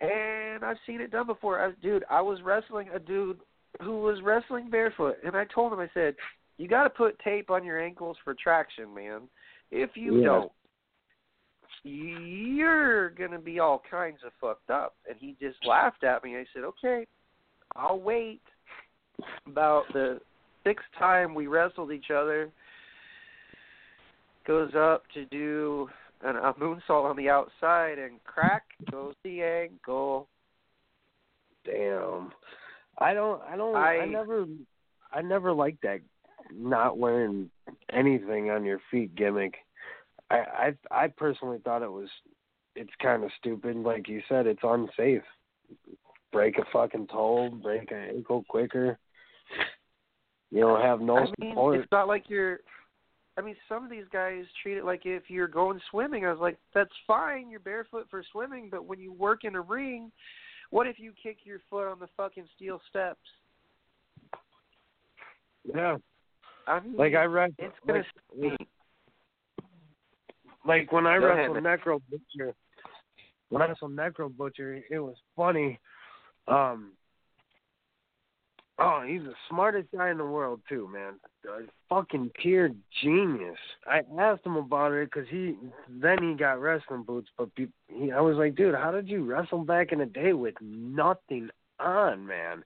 Speaker 2: And I've seen it done before. I, dude, I was wrestling a dude who was wrestling barefoot, and I told him, I said, "You got to put tape on your ankles for traction, man. If you
Speaker 4: Yeah.
Speaker 2: don't, you're gonna be all kinds of fucked up." And he just laughed at me. I said, "Okay, I'll wait." About the sixth time we wrestled each other, goes up to do an, a moonsault on the outside, and crack goes the ankle.
Speaker 4: Damn. I don't. I don't. I,
Speaker 2: I-
Speaker 4: never. I never liked that not wearing anything on your feet gimmick. I I I personally thought it was. It's kind of stupid. Like you said, it's unsafe. Break a fucking toe. Break an ankle quicker. You don't have no
Speaker 2: I mean,
Speaker 4: support.
Speaker 2: it's not like you're. I mean, some of these guys treat it like if you're going swimming. I was like, that's fine. You're barefoot for swimming, but when you work in a ring, what if you kick your foot on the fucking steel steps?
Speaker 4: yeah.
Speaker 2: I mean,
Speaker 4: Like I read.
Speaker 2: it's gonna.
Speaker 4: like, like when I
Speaker 2: Go
Speaker 4: wrestled
Speaker 2: man.
Speaker 4: Necro Butcher, when I wrestled Necro Butcher, it was funny. Um, oh, he's the smartest guy in the world too, man. A fucking pure genius. I asked him about it because he then he got wrestling boots, but be, he, I was like, dude, how did you wrestle back in the day with nothing on, man?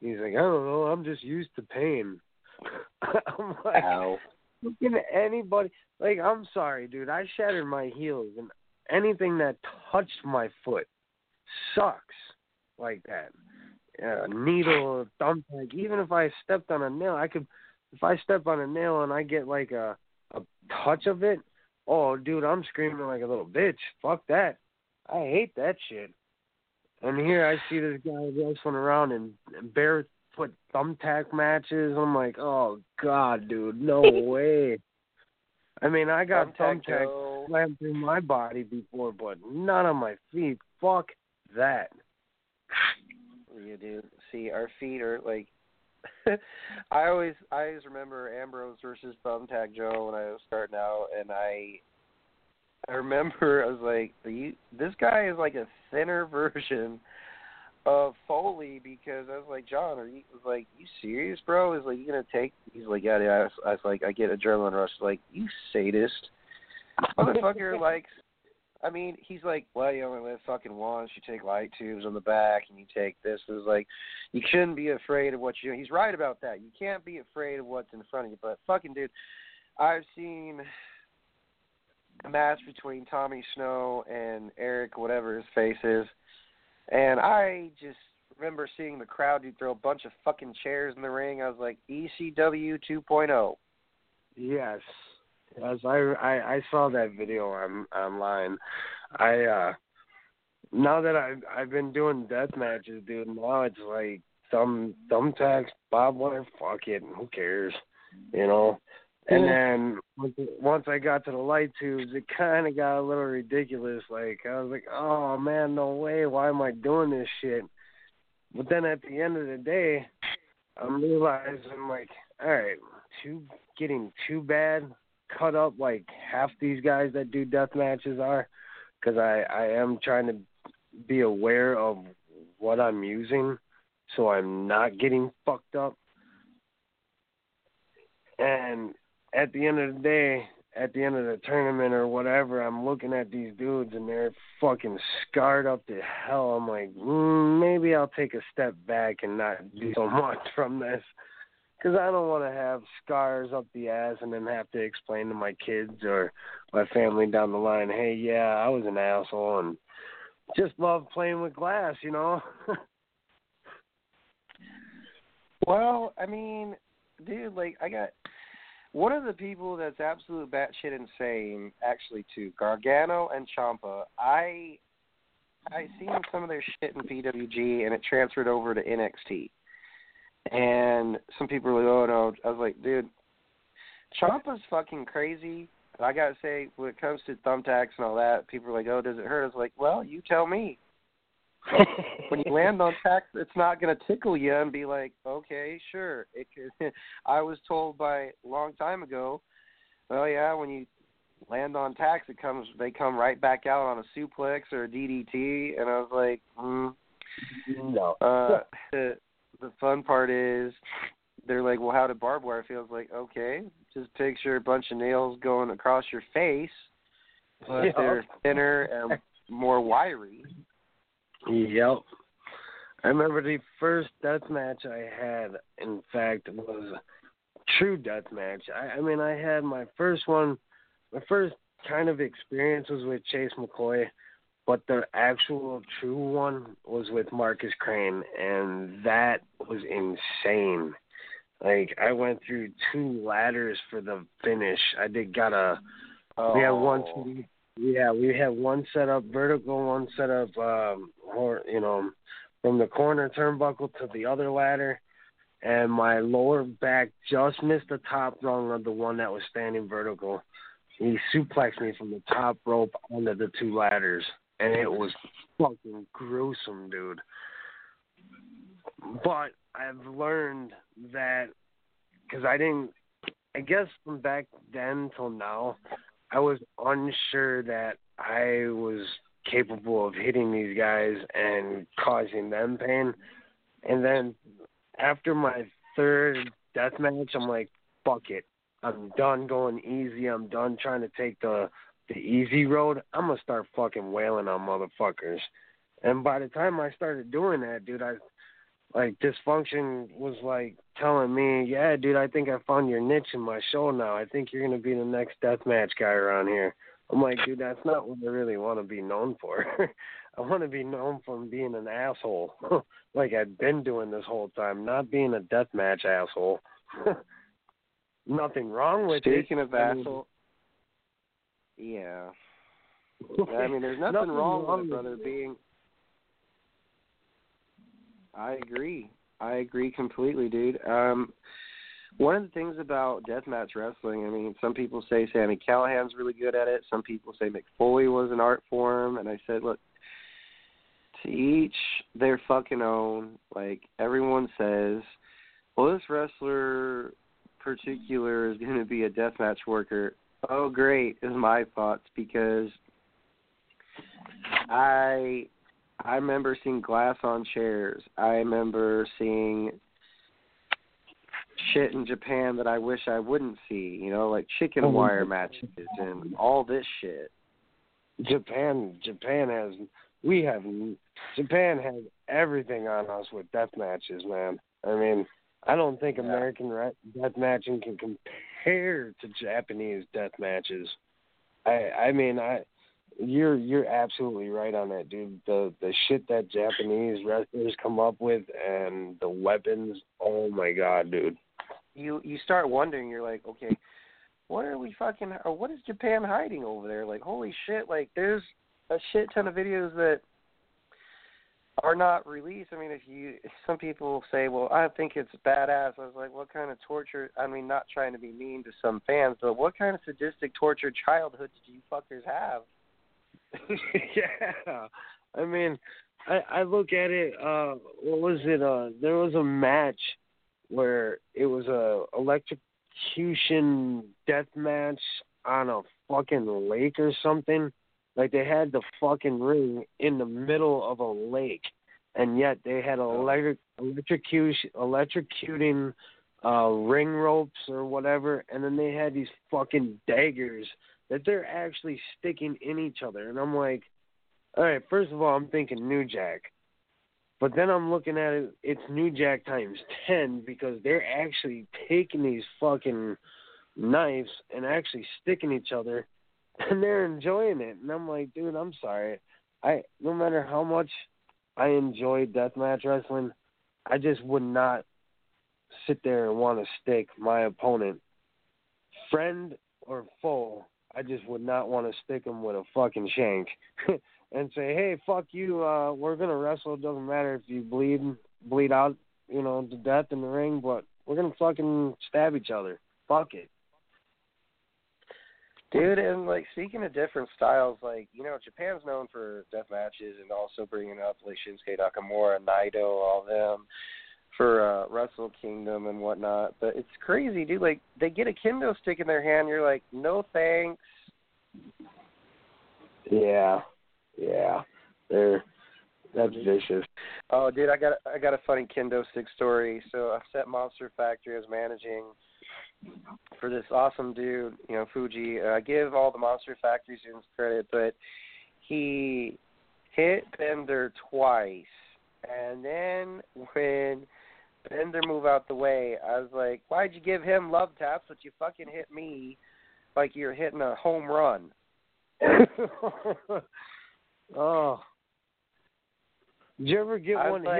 Speaker 4: He's like, I don't know, I'm just used to pain. I'm like,
Speaker 2: Ow.
Speaker 4: looking at anybody like I'm sorry, dude. I shattered my heels and anything that touched my foot sucks like that. A needle, a thumbtack. Even if I stepped on a nail, I could. If I step on a nail and I get like a a touch of it, oh, dude, I'm screaming like a little bitch. Fuck that. I hate that shit. And here I see this guy wrestling around in barefoot thumbtack matches. I'm like, oh god, dude, no way. I mean, I got
Speaker 2: Thumbtack
Speaker 4: thumbtack slammed through my body before, but not on my feet. Fuck that.
Speaker 2: You do. See, our feet are like. I always, I always remember Ambrose versus Thumbtack Joe when I was starting out, and I, I remember I was like, Are you, this guy is like a thinner version of Foley because I was like, John, are you was like, you serious, bro? Is like you gonna take? He's like, yeah, yeah. I was, I was like, I get adrenaline rush. Like, you sadist, motherfucker. likes I mean, he's like, well, you only live fucking once. You take light tubes on the back, and you take this. It's like, you shouldn't be afraid of what you. He's right about that. You can't be afraid of what's in front of you. But fucking dude, I've seen a match between Tommy Snow and Eric, whatever his face is, and I just remember seeing the crowd dude throw a bunch of fucking chairs in the ring. I was like, ECW 2.0.
Speaker 4: Yes. Yes, I, I I saw that video on online. I uh now that I've I've been doing death matches, dude, now it's like thumb thumbtacks, bob wire, fuck it, who cares? You know? And then once once I got to the light tubes, it kind of got a little ridiculous. Like I was like, "Oh man, no way! Why am I doing this shit?" But then at the end of the day, I'm realizing like, all right, too getting too bad cut up like half these guys that do death matches are, because I I am trying to be aware of what I'm using, so I'm not getting fucked up. And at the end of the day, at the end of the tournament or whatever, I'm looking at these dudes and they're fucking scarred up to hell. I'm like, mm, maybe I'll take a step back and not do so much from this. Because I don't want to have scars up the ass and then have to explain to my kids or my family down the line, hey, yeah, I was an asshole and just love playing with glass, you know?
Speaker 2: Well, I mean, dude, like I got one of the people that's absolute batshit insane, actually, too. Gargano and Ciampa. I I seen some of their shit in PWG, and it transferred over to NXT. And some people were like, "Oh no," I was like, "Dude, Ciampa's fucking crazy." And I gotta say, when it comes to thumbtacks and all that, people are like, "Oh, does it hurt?" I was like, "Well, you tell me." when you land on tax, it's not going to tickle you and be like, okay, sure. It could. I was told by a long time ago, well, yeah, when you land on tax, it comes. They come right back out on a suplex or a DDT, and I was like, mm.
Speaker 4: no.
Speaker 2: Uh, the fun part is, they're like, well, how did barbed wire feel? I was like, okay, just picture a bunch of nails going across your face, but
Speaker 4: Yeah.
Speaker 2: they're thinner and more wiry.
Speaker 4: Yep. I remember the first death match I had, in fact, was a true death match. I, I mean, I had my first one, my first kind of experience was with Chase McCoy. But the actual true one was with Marcus Crane, and that was insane. Like I went through two ladders for the finish. I did got a. We had one.
Speaker 2: Oh.
Speaker 4: Yeah, we had one set up vertical, one set up, um, or you know, from the corner turnbuckle to the other ladder, and my lower back just missed the top rung of the one that was standing vertical. He suplexed me from the top rope onto the two ladders, and it was fucking gruesome, dude. But I've learned that because I didn't, I guess from back then till now, I was unsure that I was capable of hitting these guys and causing them pain. And then after my third death match, I'm like, fuck it. I'm done going easy. I'm done trying to take the the easy road. I'm gonna start fucking wailing on motherfuckers. And by the time I started doing that, dude, I like dysfunction was like telling me, "Yeah, dude, I think I found your niche in my show now. I think you're gonna be the next deathmatch guy around here." I'm like, dude, that's not what I really want to be known for. I want to be known for being an asshole, like I've been doing this whole time, not being a deathmatch asshole. Nothing wrong with
Speaker 2: Speaking
Speaker 4: it.
Speaker 2: of
Speaker 4: I mean-
Speaker 2: asshole, yeah. I mean, there's nothing, wrong, with it, brother. Being, I agree. I agree completely, dude. Um, one of the things about deathmatch wrestling, I mean, some people say Sami Callihan's really good at it. Some people say Mick Foley was an art form, and I said, look, to each their fucking own. Like everyone says, well, this wrestler particular is going to be a deathmatch worker. Oh, great, is my thoughts because I I remember seeing glass on chairs. I remember seeing shit in Japan that I wish I wouldn't see. You know, like chicken
Speaker 4: Oh,
Speaker 2: wire matches and all this shit.
Speaker 4: Japan Japan has we have Japan has everything on us with death matches, man. I mean, I don't think American re- death matching can compare to Japanese death matches. I I mean, I you're you're absolutely right on that, dude. The the shit that Japanese wrestlers come up with and the weapons, oh my god, dude.
Speaker 2: You you start wondering. You're like, okay, what are we fucking? Or what is Japan hiding over there? Like, holy shit! Like, there's a shit ton of videos that are not released. I mean, if you some people say, well, I think it's badass. I was like, what kind of torture? I mean, not trying to be mean to some fans, but what kind of sadistic tortured childhoods do you fuckers have?
Speaker 4: yeah. I mean, I I look at it. Uh, what was it? Uh, there was a match where it was a electrocution death match on a fucking lake or something. Like they had the fucking ring in the middle of a lake, and yet they had electric electrocution electrocuting uh ring ropes or whatever, and then they had these fucking daggers that they're actually sticking in each other. And I'm like, all right, first of all, I'm thinking New Jack. But then I'm looking at it, it's New Jack times 10 because they're actually taking these fucking knives and actually sticking each other and they're enjoying it. And I'm like, dude, I'm sorry. I no matter how much I enjoy deathmatch wrestling, I just would not sit there and want to stick my opponent, friend or foe, I just would not want to stick him with a fucking shank and say, "Hey, fuck you. Uh, we're gonna wrestle. It doesn't matter if you bleed, bleed out, you know, to death in the ring, but we're gonna fucking stab each other. Fuck it."
Speaker 2: Dude, and like speaking of different styles, like you know, Japan's known for death matches and also bringing up like Shinsuke Nakamura, Naito, all them for uh Wrestle Kingdom and whatnot. But it's crazy, dude. Like they get a kendo stick in their hand, you're like, no thanks.
Speaker 4: Yeah, yeah, they're that's vicious.
Speaker 2: Oh, dude, I got I got a funny kendo stick story. So I set Monster Factory. I was managing for this awesome dude, you know, Fuji. Uh, I give all the Monster Factory students credit, but he hit Bender twice, and then when Bender moved out the way, I was like, "Why'd you give him love taps, but you fucking hit me like you're hitting a home run?"
Speaker 4: Oh. Did you ever get one
Speaker 2: was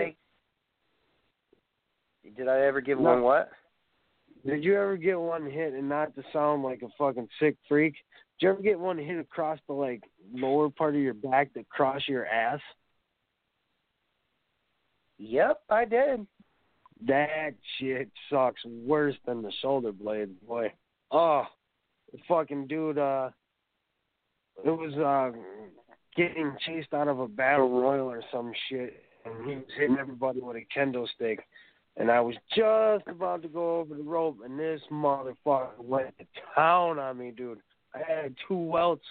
Speaker 4: hit?
Speaker 2: did I ever give
Speaker 4: No.
Speaker 2: one what?
Speaker 4: Did you ever get one hit and not to sound like a fucking sick freak? Did you ever get one hit across the like lower part of your back that cross your ass?
Speaker 2: Yep, I did.
Speaker 4: That shit sucks worse than the shoulder blade, boy. Oh, the fucking dude. Uh, it was uh getting chased out of a battle royal or some shit, and he was hitting everybody with a kendo stick. And I was just about to go over the rope, and this motherfucker went to town on me, dude. I had two welts.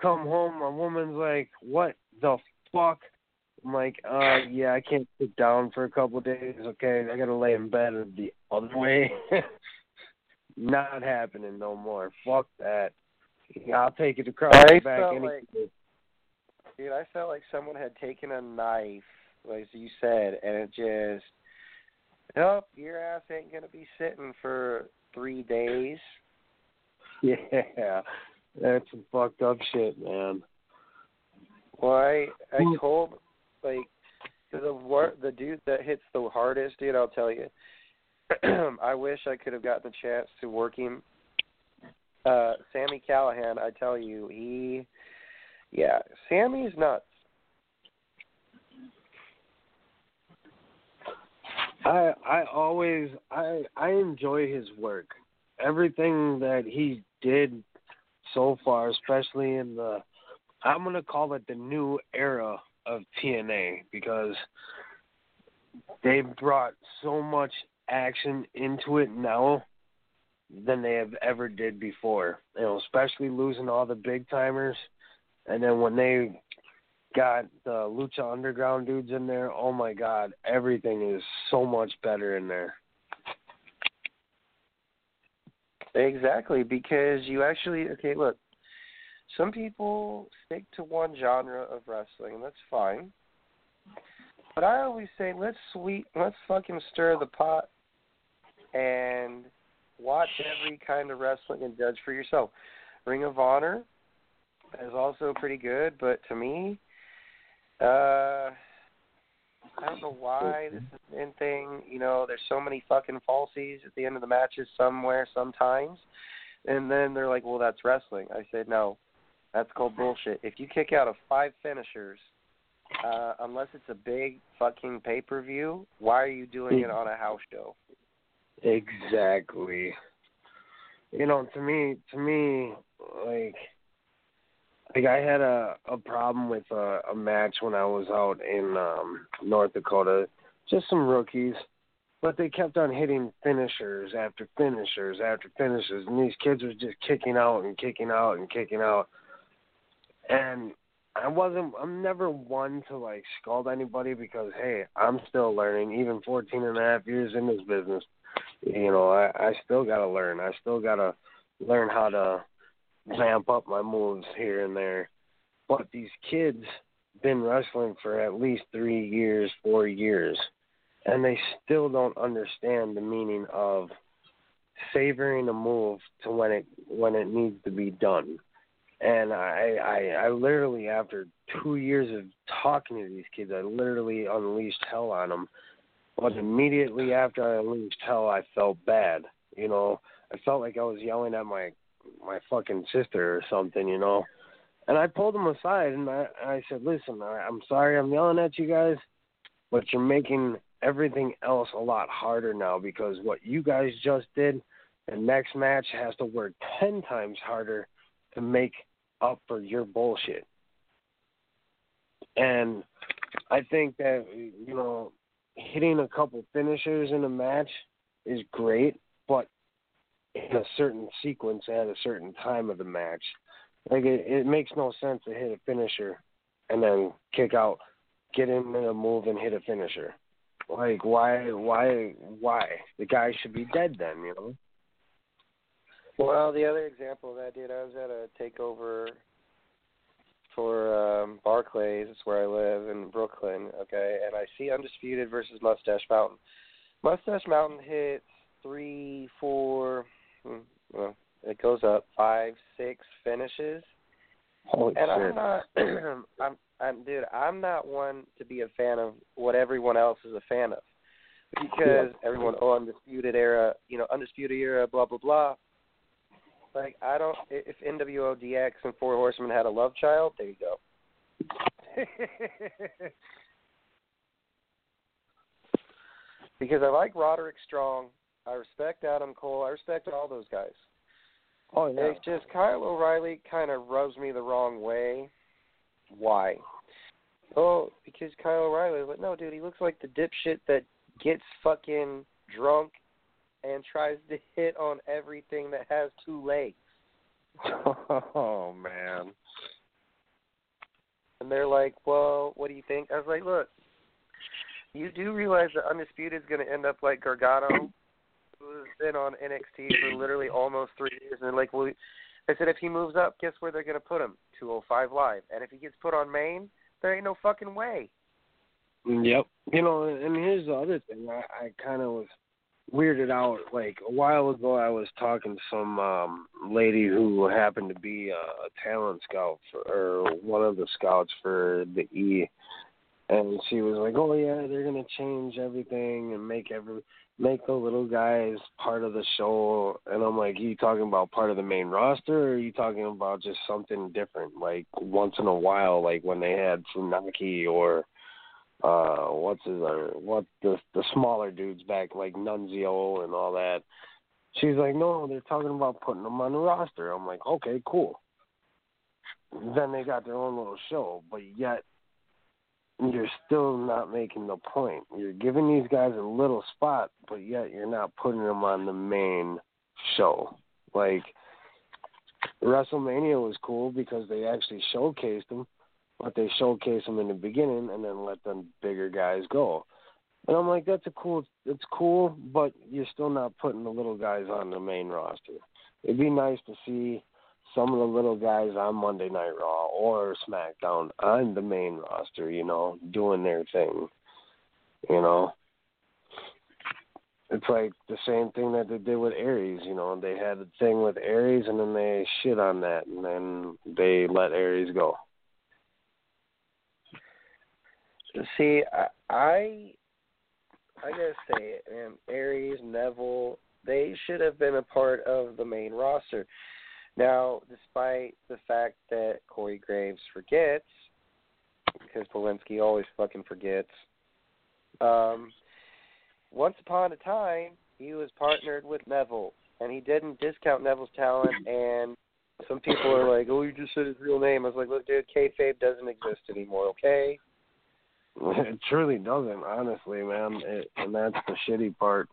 Speaker 4: Come home, my woman's like, "What the fuck?" I'm like, uh, yeah, I can't sit down for a couple of days. Okay, I gotta lay in bed the other way. Not happening no more. Fuck that. I'll take it across
Speaker 2: I
Speaker 4: the back any
Speaker 2: like- Dude, I felt like someone had taken a knife, like you said, and it just, nope, your ass ain't gonna be sitting for three days.
Speaker 4: Yeah, that's some fucked up shit, man.
Speaker 2: Well, I I told like the wor- the dude that hits the hardest, dude. I'll tell you. I wish I could have gotten the chance to work him. Uh, Sami Callihan, I tell you, he, yeah, Sami's nuts.
Speaker 4: I I always I I enjoy his work. Everything that he did so far, especially in the I'm gonna call it the new era of TNA because they've brought so much action into it now than they have ever did before. You know, especially losing all the big timers and then when they got the Lucha Underground dudes in there. Oh my God, everything is so much better in there.
Speaker 2: Exactly, because you actually okay. Look, some people stick to one genre of wrestling, and that's fine. But I always say, let's sweet, let's fucking stir the pot and watch every kind of wrestling and judge for yourself. Ring of Honor is also pretty good, but to me, uh, I don't know why this is an in thing. You know, there's so many fucking falsies at the end of the matches somewhere, sometimes, and then they're like, "Well, that's wrestling." I said, "No, that's called bullshit. If you kick out of five finishers, uh, unless it's a big fucking pay per view, why are you doing it on a house show?"
Speaker 4: Exactly. You know, to me, to me, like, like I had a a problem with a, a match when I was out in um North Dakota, just some rookies, but they kept on hitting finishers after finishers after finishers, and these kids were just kicking out and kicking out and kicking out, and I wasn't. I'm never one to like scold anybody because hey, I'm still learning. Even 14 and a half years in this business, you know, I I still gotta learn. I still gotta learn how to vamp up my moves here and there. But these kids been wrestling for at least three years, four years, and they still don't understand the meaning of savoring a move to when it when it needs to be done. And I, I I literally after two years of talking to these kids, I literally unleashed hell on them. But immediately after I unleashed hell, I felt bad. You know, I felt like I was yelling at my my fucking sister or something. You know, and I pulled them aside and I I said, listen, I, I'm sorry I'm yelling at you guys, but you're making everything else a lot harder now because what you guys just did, the next match has to work ten times harder to make up for your bullshit. And I think that you know, hitting a couple finishers in a match is great, but in a certain sequence at a certain time of the match. Like it, it makes no sense to hit a finisher and then kick out, get him in a move and hit a finisher. Like why why why? The guy should be dead then, you know?
Speaker 2: Well, the other example of that, dude, I was at a takeover for um Barclays, it's where I live in Brooklyn, okay, and I see Undisputed versus Mustache Mountain. Mustache Mountain hits three, four, Hmm, well, it goes up five, six finishes,
Speaker 4: Holy
Speaker 2: and
Speaker 4: shit.
Speaker 2: I'm not. I'm, I'm, dude. I'm not one to be a fan of what everyone else is a fan of, because everyone, oh, undisputed era, you know, undisputed era, blah blah blah. Like I don't. If NWO DX and Four Horsemen had a love child, there you go. because I like Roderick Strong. I respect Adam Cole. I respect all those guys.
Speaker 4: oh yeah.
Speaker 2: It's just Kyle O'Reilly kind of rubs me the wrong way. Why? Oh, because Kyle O'Reilly. But no, dude, he looks like the dipshit that gets fucking drunk and tries to hit on everything that has two legs.
Speaker 4: oh man.
Speaker 2: And they're like, "Well, what do you think?" I was like, "Look, you do realize that Undisputed is going to end up like Gargano, who's been on NXT for literally almost three years." And like, "Well," I said, "If he moves up, guess where they're to put him? 205 Live. And if he gets put on main, there ain't no fucking way."
Speaker 4: Yep. You know, and here's the other thing. I, I kind of was weirded out. Like a while ago, I was talking to some um lady who happened to be a, a talent scout for, or one of the scouts for the E, and she was like, "Oh yeah, they're gonna change everything and make every make the little guys part of the show." And I'm like, "You talking about part of the main roster, or are you talking about just something different, like once in a while, like when they had Funaki or?" uh what's his uh, what the the smaller dudes back like Nunzio and all that. She's like, No, they're talking about putting them on the roster. I'm like, Okay, cool. Then they got their own little show, but yet you're still not making the point. You're giving these guys a little spot, but yet you're not putting them on the main show. Like WrestleMania was cool because they actually showcased them but they showcased them in the beginning and then let them bigger guys go. And I'm like, that's a cool, it's cool, but you're still not putting the little guys on the main roster. It'd be nice to see some of the little guys on Monday Night Raw or SmackDown on the main roster, you know, doing their thing. You know, it's like the same thing that they did with Aries. You know, they had a thing with Aries and then they shit on that and then they let Aries go.
Speaker 2: See, I, I, gotta say man. Aries, Neville, they should have been a part of the main roster. Now, despite the fact that Corey Graves forgets, because Polinsky always fucking forgets, um, once upon a time he was partnered with Neville, and he didn't discount Neville's talent. And some people are like, "Oh, you just said his real name." I was like, "Look, dude, kayfabe doesn't exist anymore, okay?"
Speaker 4: It truly doesn't, honestly, man. It, and that's the shitty part.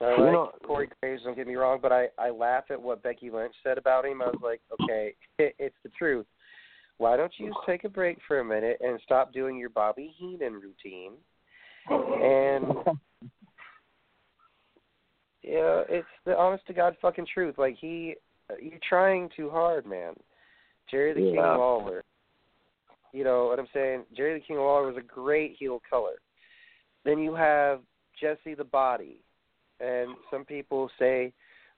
Speaker 2: I
Speaker 4: You
Speaker 2: like
Speaker 4: know-
Speaker 2: Corey Graves. Don't get me wrong, but I I laugh at what Becky Lynch said about him. I was like, okay, it, it's the truth. Why don't you just take a break for a minute and stop doing your Bobby Heenan routine? And yeah, it's the honest to God fucking truth. Like he, you're trying too hard, man. Jerry the King
Speaker 4: Yeah.
Speaker 2: Lawler. You know what I'm saying? Jerry the King Lawler was a great heel color. Then you have Jesse the Body, and some people say,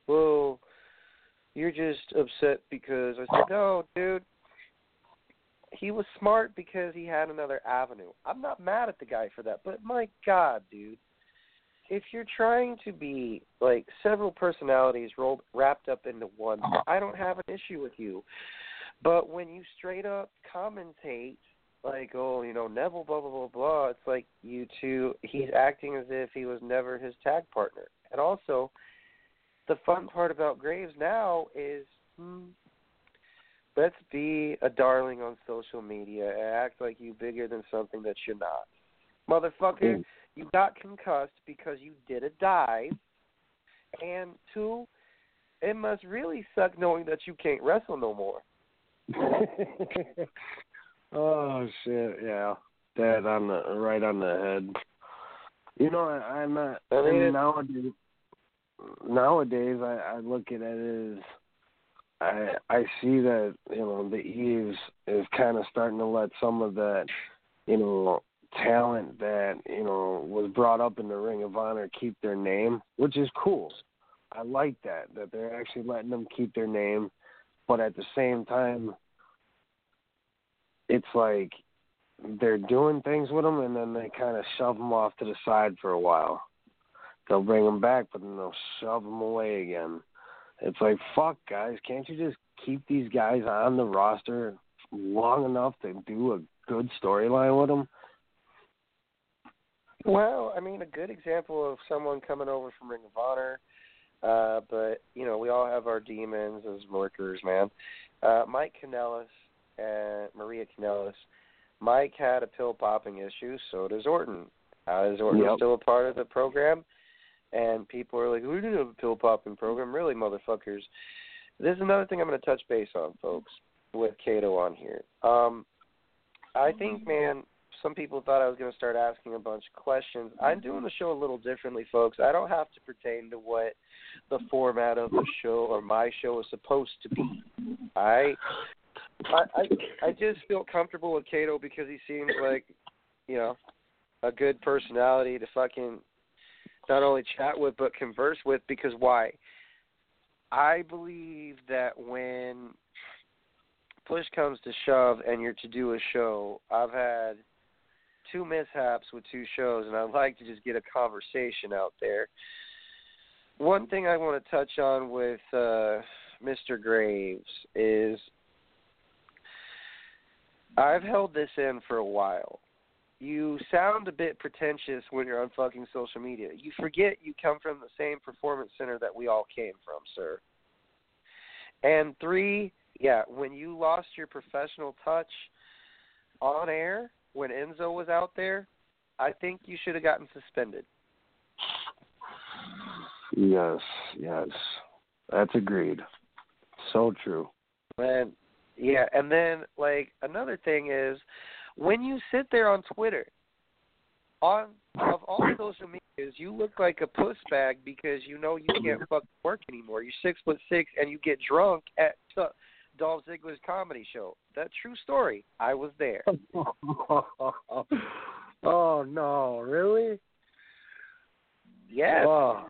Speaker 2: "Well, you're just upset because I said no, dude." He was smart because he had another avenue. I'm not mad at the guy for that, but my God, dude, if you're trying to be like several personalities rolled wrapped up into one, I don't have an issue with you. But when you straight up commentate like, oh, you know, Neville, blah blah blah blah, it's like you two. He's acting as if he was never his tag partner. And also, the fun part about Graves now is, hmm, let's be a darling on social media and act like you bigger than something that you're not. Motherfucker, you got concussed because you did a dive. And two, it must really suck knowing that you can't wrestle no more.
Speaker 4: oh shit, yeah. That on the right on the head. You know, I, I'm not
Speaker 2: I mean, it-
Speaker 4: nowadays nowadays I, I look at it as I I see that, you know, the Eves is kinda starting to let some of that, you know, talent that, you know, was brought up in the Ring of Honor keep their name, which is cool. I like that, that they're actually letting them keep their name but at the same time, it's like they're doing things with them, and then they kind of shove them off to the side for a while. They'll bring them back, but then they'll shove them away again. It's like, fuck, guys, can't you just keep these guys on the roster long enough to do a good storyline with them?
Speaker 2: Well, I mean, a good example of someone coming over from Ring of Honor, uh, but you know, we all have our demons as workers, man. Uh, Mike Kanellis and Maria Kanellis. Mike had a pill popping issue, so does Orton. Uh, is Orton
Speaker 4: Yep.
Speaker 2: still a part of the program? And people are like, "We didn't have a pill popping program, really, motherfuckers." This is another thing I'm going to touch base on, folks, with Kato on here. Um, I think, man, some people thought I was going to start asking a bunch of questions. I'm doing the show a little differently, folks. I don't have to pertain to what the format of the show or my show is supposed to be. I, I, I, I just feel comfortable with Kato because he seems like, you know, a good personality to fucking not only chat with but converse with. Because why? I believe that when push comes to shove and you're to do a show, I've had two mishaps with two shows, and I'd like to just get a conversation out there. One thing I want to touch on with uh, Mr. Graves is I've held this in for a while. You sound a bit pretentious when you're on fucking social media. You forget you come from the same performance center that we all came from, sir. And three, yeah, when you lost your professional touch on air when Enzo was out there, I think you should have gotten suspended.
Speaker 4: Yes, yes. That's agreed. So true.
Speaker 2: And yeah, and then like another thing is when you sit there on Twitter, on of all social medias, you look like a puss bag because you know you can't fucking work anymore. You're six foot six and you get drunk at uh, Dolph Ziggler's comedy show. That true story. I was there.
Speaker 4: oh no, really?
Speaker 2: Yes.
Speaker 4: Oh,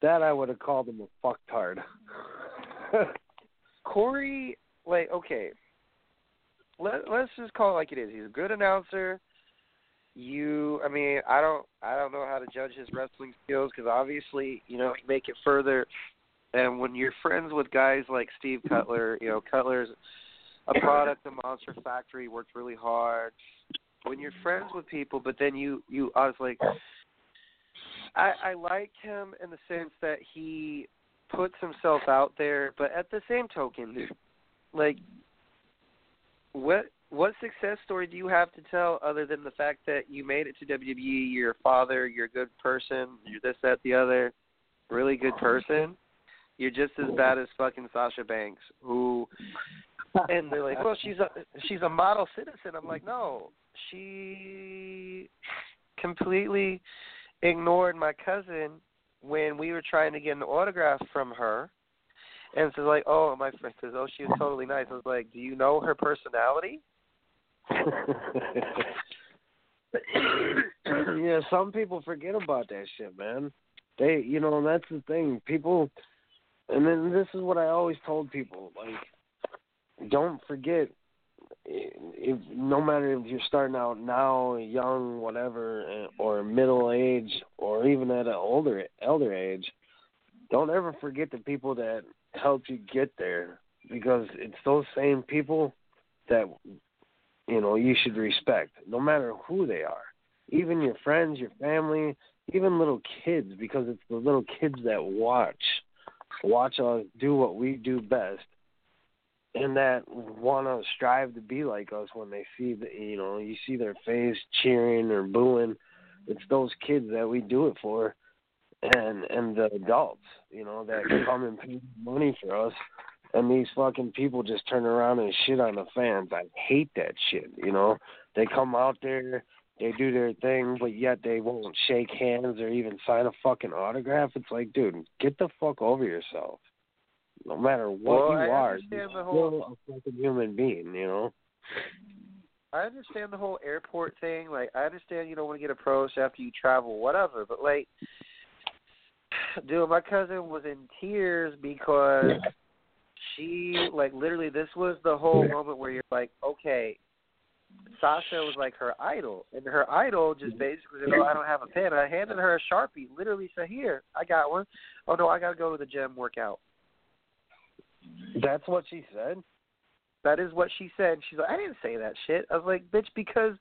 Speaker 4: that I would have called him a fucktard.
Speaker 2: Corey, like, okay, let let's just call it like it is. He's a good announcer. You, I mean, I don't, I don't know how to judge his wrestling skills because obviously, you know, you make it further. And when you're friends with guys like Steve Cutler, you know, Cutler's a product of Monster Factory, worked really hard. When you're friends with people, but then you, you, I was like, I, I like him in the sense that he puts himself out there, but at the same token, like what what success story do you have to tell other than the fact that you made it to WWE, you're a father, you're a good person, you're this, that, the other, really good person. You're just as bad as fucking Sasha Banks, who and they're like, Well, she's a she's a model citizen. I'm like, No. She completely ignored my cousin when we were trying to get an autograph from her. And so like, oh, my friend says, oh, she was totally nice. I was like, do you know her personality?
Speaker 4: yeah, some people forget about that shit, man. They, you know, that's the thing. People, and then this is what I always told people: like, don't forget, if no matter if you're starting out now, young, whatever, or middle age, or even at an older elder age, don't ever forget the people that helped you get there, because it's those same people that you know you should respect, no matter who they are, even your friends, your family, even little kids, because it's the little kids that watch, watch us do what we do best, and that want to strive to be like us when they see the, you know, you see their face cheering or booing. It's those kids that we do it for, and and the adults, you know, that come and pay money for us and these fucking people just turn around and shit on the fans. I hate that shit, you know. They come out there, they do their thing, but yet they won't shake hands or even sign a fucking autograph. It's like, dude, get the fuck over yourself. No matter what
Speaker 2: Well,
Speaker 4: you
Speaker 2: I
Speaker 4: are, you're
Speaker 2: the
Speaker 4: still
Speaker 2: whole-
Speaker 4: a fucking human being, you know.
Speaker 2: I understand the whole airport thing. Like, I understand you don't want to get approached after you travel, whatever. But like, dude, my cousin was in tears because she like literally this was the whole moment where you're like, okay, Sasha was like her idol, and her idol just mm-hmm. basically said, "Oh, I don't have a pen." I handed her a sharpie, literally said, "Here, I got one." Oh no, I gotta go to the gym work out.
Speaker 4: That's what she said.
Speaker 2: That is what she said. She's like, I didn't say that shit. I was like, bitch, because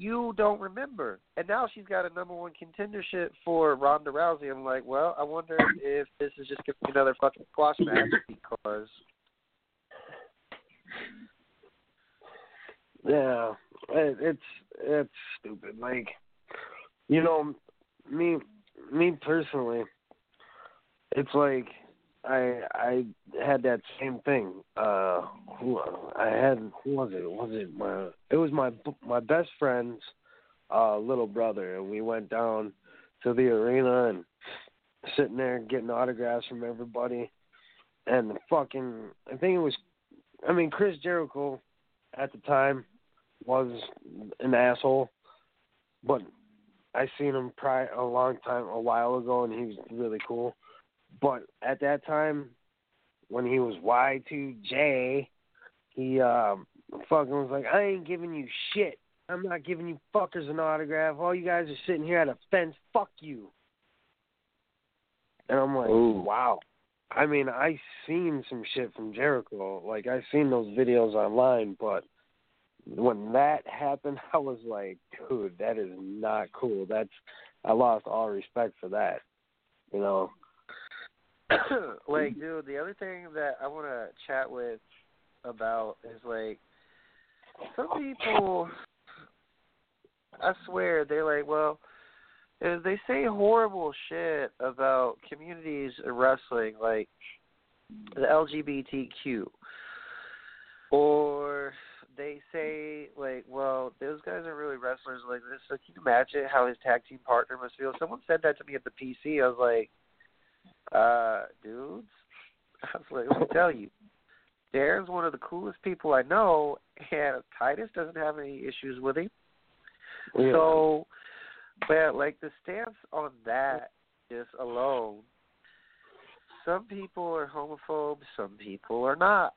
Speaker 2: you don't remember. And now she's got a number one contendership for Ronda Rousey. I'm like, well, I wonder if this is just gonna be another fucking squash match because
Speaker 4: Yeah, it, it's it's stupid. Like, you know, me me personally, it's like I I had that same thing. Uh, who I had who was it? Was it my? It was my my best friend's uh little brother, and we went down to the arena and sitting there getting autographs from everybody, and the fucking I think it was, I mean Chris Jericho, at the time, was an asshole, but I seen him prior a long time a while ago, and he was really cool. But at that time, when he was Y2J, he um fucking was like, I ain't giving you shit. I'm not giving you fuckers an autograph. All you guys are sitting here at a fence. Fuck you. And I'm like,
Speaker 2: Ooh.
Speaker 4: wow. I mean, I seen some shit from Jericho. Like I seen those videos online, but when that happened, I was like, dude, that is not cool. That's I lost all respect for that. You know.
Speaker 2: like, dude, the other thing that I want to chat with about is like some people. I swear they're like, well, uh, they say horrible shit about communities in wrestling, like the LGBTQ, or they say like, well, those guys are really wrestlers like this. So can you imagine how his tag team partner must feel? Someone said that to me at the PC. I was like, uh, dudes, I was like, let me tell you, Darren's one of the coolest people I know, and Titus doesn't have any issues with him.
Speaker 4: Yeah.
Speaker 2: So, but like the stance on that just alone, some people are homophobes, some people are not.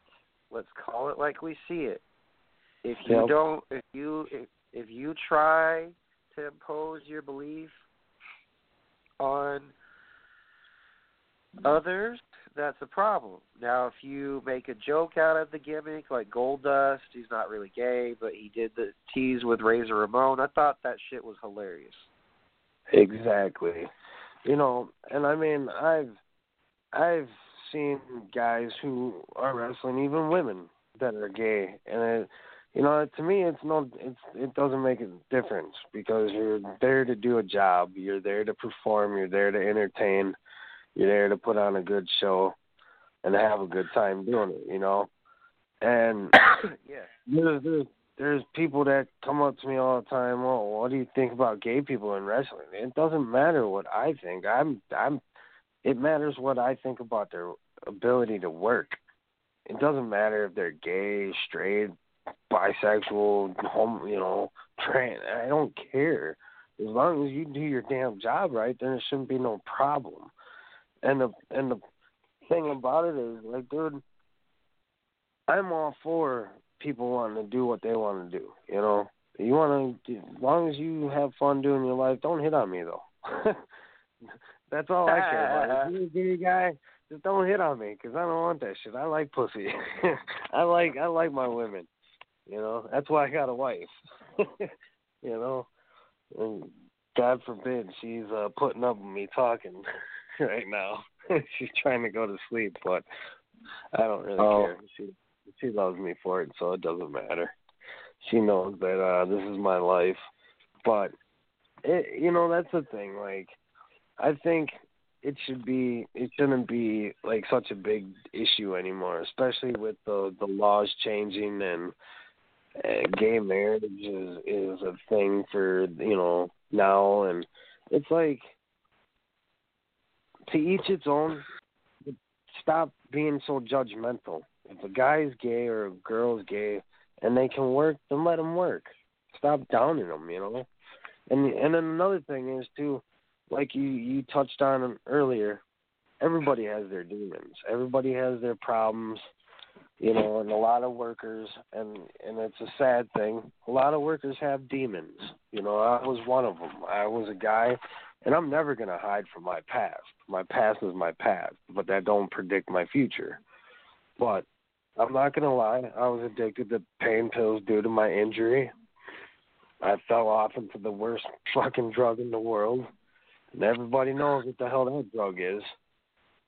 Speaker 2: Let's call it like we see it. If you
Speaker 4: Yep.
Speaker 2: don't, if you if, if you try to impose your belief on others, that's a problem. Now, if you make a joke out of the gimmick, like Goldust, he's not really gay, but he did the tease with Razor Ramon. I thought that shit was hilarious.
Speaker 4: Exactly. You know, and I mean, I've I've seen guys who are wrestling, even women that are gay, and it, you know, to me, it's no, it's it doesn't make a difference because you're there to do a job, you're there to perform, you're there to entertain, you're there to put on a good show, and have a good time doing it. You know, and
Speaker 2: yeah.
Speaker 4: there's there's there's people that come up to me all the time. Oh, what do you think about gay people in wrestling? It doesn't matter what I think. I'm I'm. It matters what I think about their ability to work. It doesn't matter if they're gay, straight, bisexual, home, you know, trans. I don't care. As long as you do your damn job right, then there shouldn't be no problem. And the and the thing about it is, like, dude, I'm all for people wanting to do what they want to do. You know, you want to, as long as you have fun doing your life, don't hit on me though. That's all I care about. If you're a gay guy, just don't hit on me because I don't want that shit. I like pussy. I like I like my women. You know, that's why I got a wife. you know, and God forbid she's uh, putting up with me talking right now. she's trying to go to sleep, but I don't really
Speaker 2: Oh.
Speaker 4: care. She she loves me for it, so it doesn't matter. She knows that uh this is my life, but it, you know that's the thing. Like, I think it should be it shouldn't be like such a big issue anymore, especially with the the laws changing and uh, gay marriage is is a thing for you know now, and it's like to each its own. Stop being so judgmental. If a guy's gay or a girl's gay and they can work, then let them work. Stop downing them, you know. And and then another thing is too, like you you touched on earlier, everybody has their demons. Everybody has their problems. you know, and a lot of workers, and and it's a sad thing. A lot of workers have demons. You know, I was one of them. I was a guy, and I'm never gonna hide from my past. My past is my past, but that don't predict my future. But I'm not gonna lie. I was addicted to pain pills due to my injury. I fell off into the worst fucking drug in the world, and everybody knows what the hell that drug is.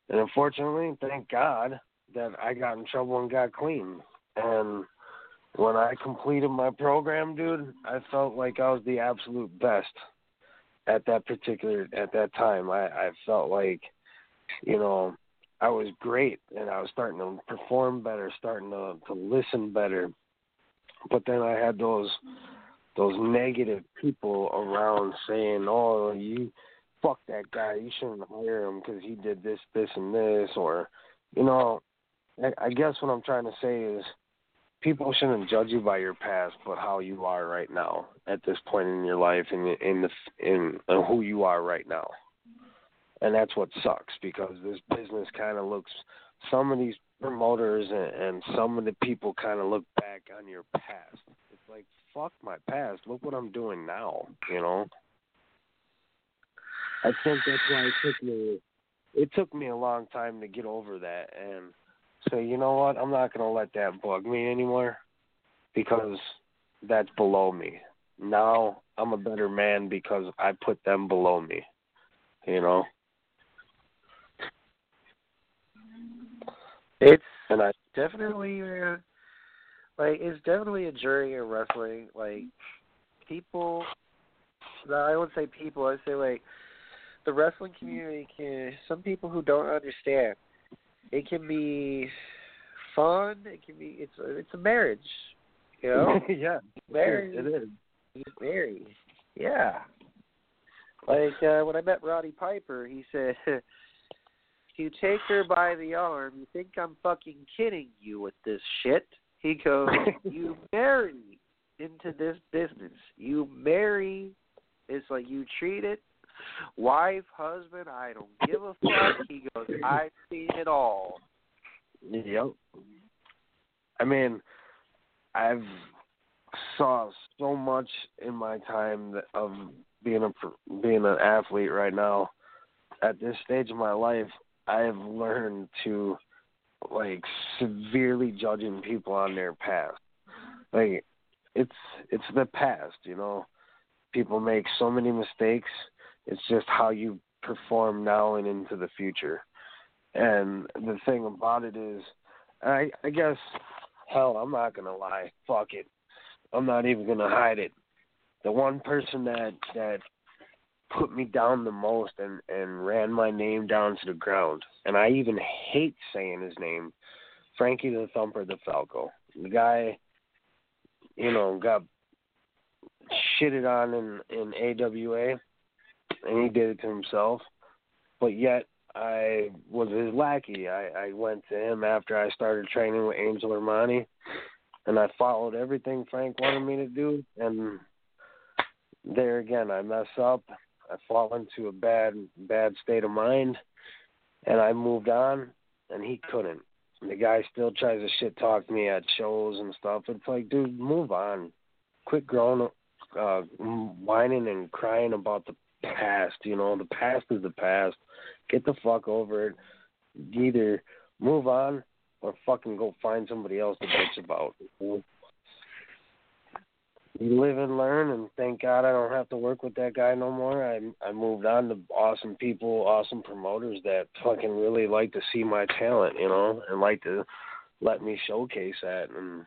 Speaker 4: And unfortunately, thank God that I got in trouble and got clean. And when I completed my program, dude, I felt like I was the absolute best at that particular at that time. I, I felt like, you know, I was great and I was starting to perform better, starting to to listen better. But then I had those those negative people around saying, "Oh, you fuck that guy. You shouldn't hire him because he did this, this, and this," or, you know, I, I guess what I'm trying to say is people shouldn't judge you by your past, but how you are right now at this point in your life and in the in, in who you are right now. And that's what sucks because this business kind of looks. Some of these promoters and, and some of the people kind of look back on your past. It's like fuck my past. Look what I'm doing now. You know. I think that's why it took me. It took me a long time to get over that and say, you know what, I'm not gonna let that bug me anymore because that's below me. Now I'm a better man because I put them below me. You know?
Speaker 2: It's
Speaker 4: and I
Speaker 2: definitely uh, like it's definitely a journey in wrestling. Like people, no, I wouldn't say people. I say like the wrestling community can. Some people who don't understand, it can be fun. It can be. It's a, it's a marriage. You know.
Speaker 4: yeah.
Speaker 2: Marriage.
Speaker 4: It is.
Speaker 2: Married. Yeah. Like uh, when I met Roddy Piper, he said, "You take her by the arm. You think I'm fucking kidding you with this shit?" He goes, "You marry into this business. You marry. It's like you treat it. Wife, husband, I don't give a fuck." He goes, "I've seen it all."
Speaker 4: Yep. I mean, I've saw so much in my time of being a being an athlete right now. At this stage of my life, I have learned to like severely judging people on their past. Like it's it's the past, you know. People make so many mistakes. It's just how you perform now and into the future. And the thing about it is, I I guess hell, I'm not gonna lie. Fuck it. I'm not even gonna hide it. The one person that that put me down the most and and ran my name down to the ground, and I even hate saying his name, Frankie the Thumper the Falco. The guy, you know, got shitted on in in AWA, and he did it to himself. But yet I was his lackey. I, I went to him after I started training with Angel Armani, and I followed everything Frank wanted me to do. And there again, I mess up. I fall into a bad bad state of mind, and I moved on, and he couldn't. And the guy still tries to shit talk me at shows and stuff. It's like, dude, move on. Quit growing, uh, whining and crying about the past. You know, the past is the past. Get the fuck over it. Either move on or fucking go find somebody else to bitch about. You live and learn, and thank God I don't have to work with that guy no more. I I moved on to awesome people, awesome promoters that fucking really like to see my talent, you know, and like to let me showcase that. And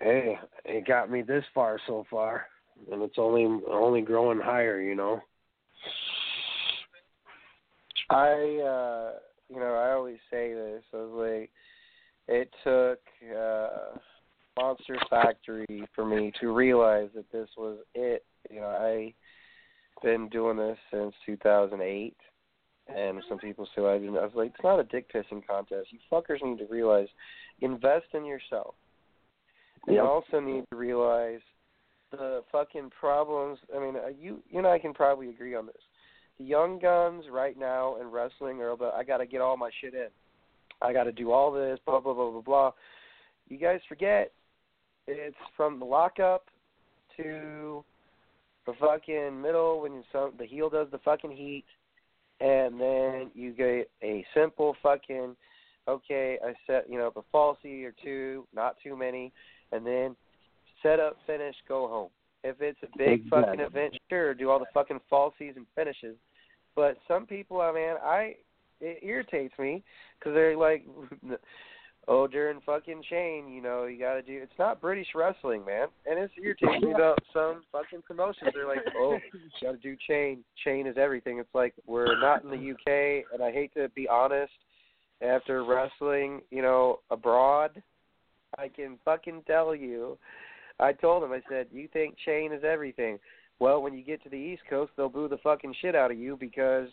Speaker 4: hey, it got me this far so far, and it's only only growing higher, you know.
Speaker 2: I uh you know, I always say this. I was like it took uh Monster Factory for me to realize that this was it. You know, I been doing this since 2008, and some people say I didn't. I was like, it's not a dick pissing contest. You fuckers need to realize, invest in yourself.
Speaker 4: Yep.
Speaker 2: you also need to realize the fucking problems. I mean, uh, you you and I can probably agree on this. The young guns right now in wrestling are about I got to get all my shit in. I got to do all this, blah blah blah blah blah. You guys forget it's from the lockup to the fucking middle when some the heel does the fucking heat, and then you get a simple fucking okay. I set you know a falsy or two, not too many, and then set up, finish, go home. If it's a big
Speaker 4: Exactly.
Speaker 2: fucking event, sure, do all the fucking falsies and finishes. But some people, I mean, I it irritates me because they're like, oh, during fucking Shane, you know, you got to do. It's not British wrestling, man, and it's irritating me about some fucking promotions. They're like, oh, you got to do Chain. Chain is everything. It's like we're not in the UK, and I hate to be honest. After wrestling, you know, abroad, I can fucking tell you. I told him, I said, you think Chain is everything. Well, when you get to the East Coast, they'll boo the fucking shit out of you because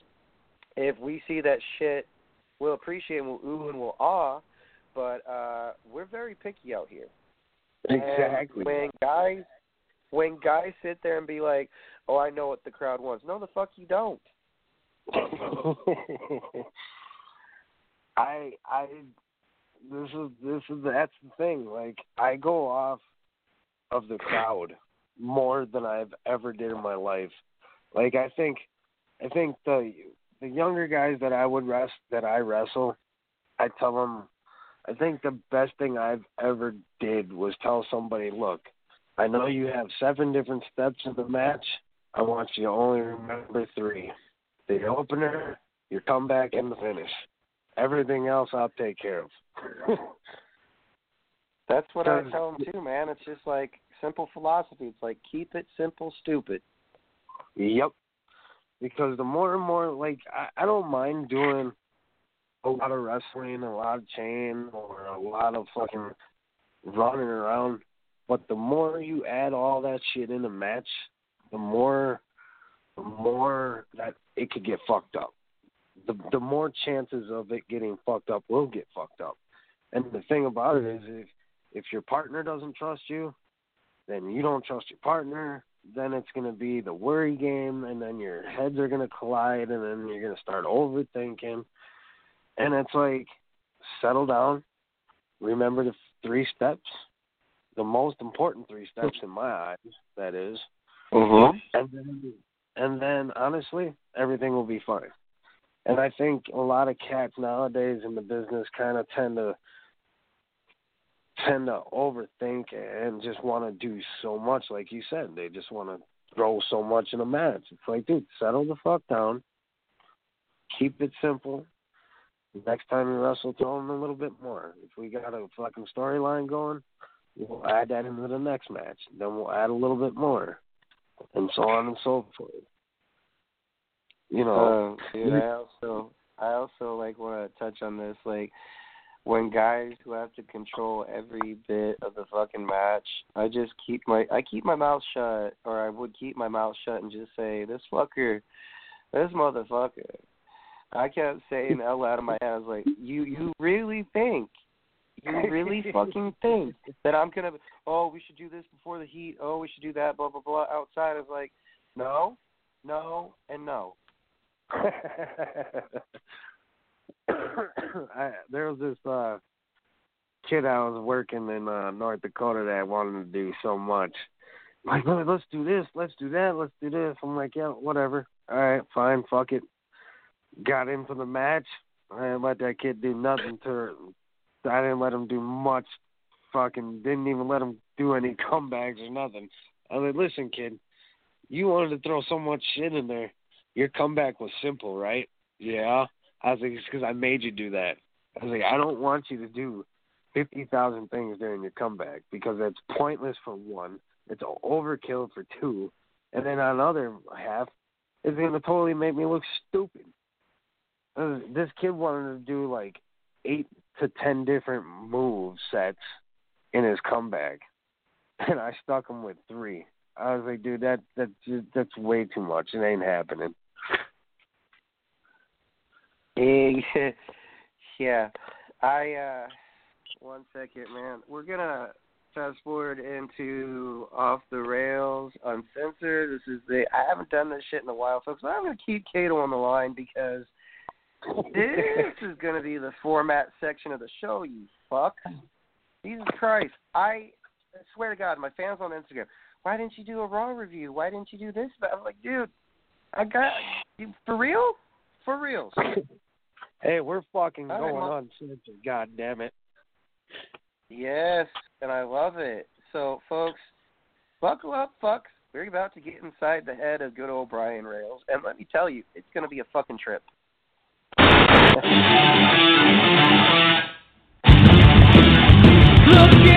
Speaker 2: if we see that shit, we'll appreciate and we'll ooh and we'll awe, but uh we're very picky out here.
Speaker 4: Exactly.
Speaker 2: And when guys when guys sit there and be like, "Oh, I know what the crowd wants." No, the fuck you don't.
Speaker 4: I I this is this is that's the thing. Like I go off of the crowd more than I've ever did in my life. Like I think I think the the younger guys that I would rest that I wrestle, I tell them I think the best thing I've ever did was tell somebody, look, I know you have seven different steps in the match. I want you to only remember three: the opener, your comeback, and the finish. Everything else I'll take care of.
Speaker 2: That's what I tell them too, man. It's just like simple philosophy. It's like keep it simple, stupid.
Speaker 4: Yep. Because the more and more, like, I, I don't mind doing a lot of wrestling, a lot of chain, or a lot of fucking running around. But the more you add all that shit in a match, the more, the more that it could get fucked up. The the more chances of it getting fucked up will get fucked up. And the thing about it is, if if your partner doesn't trust you, then you don't trust your partner. Then it's going to be the worry game, and then your heads are going to collide, and then you're going to start overthinking. And it's like, settle down. Remember the three steps, the most important three steps in my eyes. That is,
Speaker 2: Mm-hmm.
Speaker 4: and then, and then honestly, everything will be fine. And I think a lot of cats nowadays in the business kind of tend to tend to overthink and just want to do so much. Like you said, they just want to throw so much in a match. It's like, dude, settle the fuck down. Keep it simple. Next time you wrestle, throw them a little bit more. If we got a fucking storyline going, we'll add that into the next match. Then we'll add a little bit more, and so on and so forth. You know,
Speaker 2: Uh, dude, I also I also like want to touch on this like when guys who have to control every bit of the fucking match, I just keep my I keep my mouth shut or I would keep my mouth shut and just say this fucker, this motherfucker. I kept saying L out of my head. I was like, you you really think you really fucking think that I'm gonna? Oh, we should do this before the heat. Oh, we should do that. Blah blah blah. Outside, I was like, no, no, and no.
Speaker 4: I, there was this uh kid I was working in uh North Dakota that wanted to do so much. Like, "Look, let's do this, let's do that, let's do this. I'm like, yeah, whatever. All right, fine, fuck it. Got in for the match. I didn't let that kid do nothing to. I didn't let him do much. Fucking didn't even let him do any comebacks or nothing. I like, listen, kid, you wanted to throw so much shit in there. Your comeback was simple, right? Yeah. I was like, it's because I made you do that. I was like, I don't want you to do fifty thousand things during your comeback because that's pointless for one. It's overkill for two, and then on the other half, it's gonna totally make me look stupid. Uh, This kid wanted to do like eight to ten different move sets in his comeback, and I stuck him with three. I was like, dude, that that that's way too much. It ain't happening.
Speaker 2: Yeah. I uh one second, man. We're gonna fast forward into off the rails uncensored. This is the I haven't done this shit in a while, folks. But I'm gonna keep Kato on the line because this is to be the format section of the show, you fuck. Jesus Christ. I swear to God, my fans on Instagram, why didn't you do a Raw review? Why didn't you do this? But I'm like, dude, I got you for real? For real.
Speaker 4: Hey, we're fucking
Speaker 2: All right,
Speaker 4: going
Speaker 2: Mom.
Speaker 4: on censored. God damn it.
Speaker 2: Yes, and I love it. So, folks, buckle up, fucks. We're about to get inside the head of good old Brian Rails, and let me tell you, it's going to be a fucking trip.
Speaker 5: Look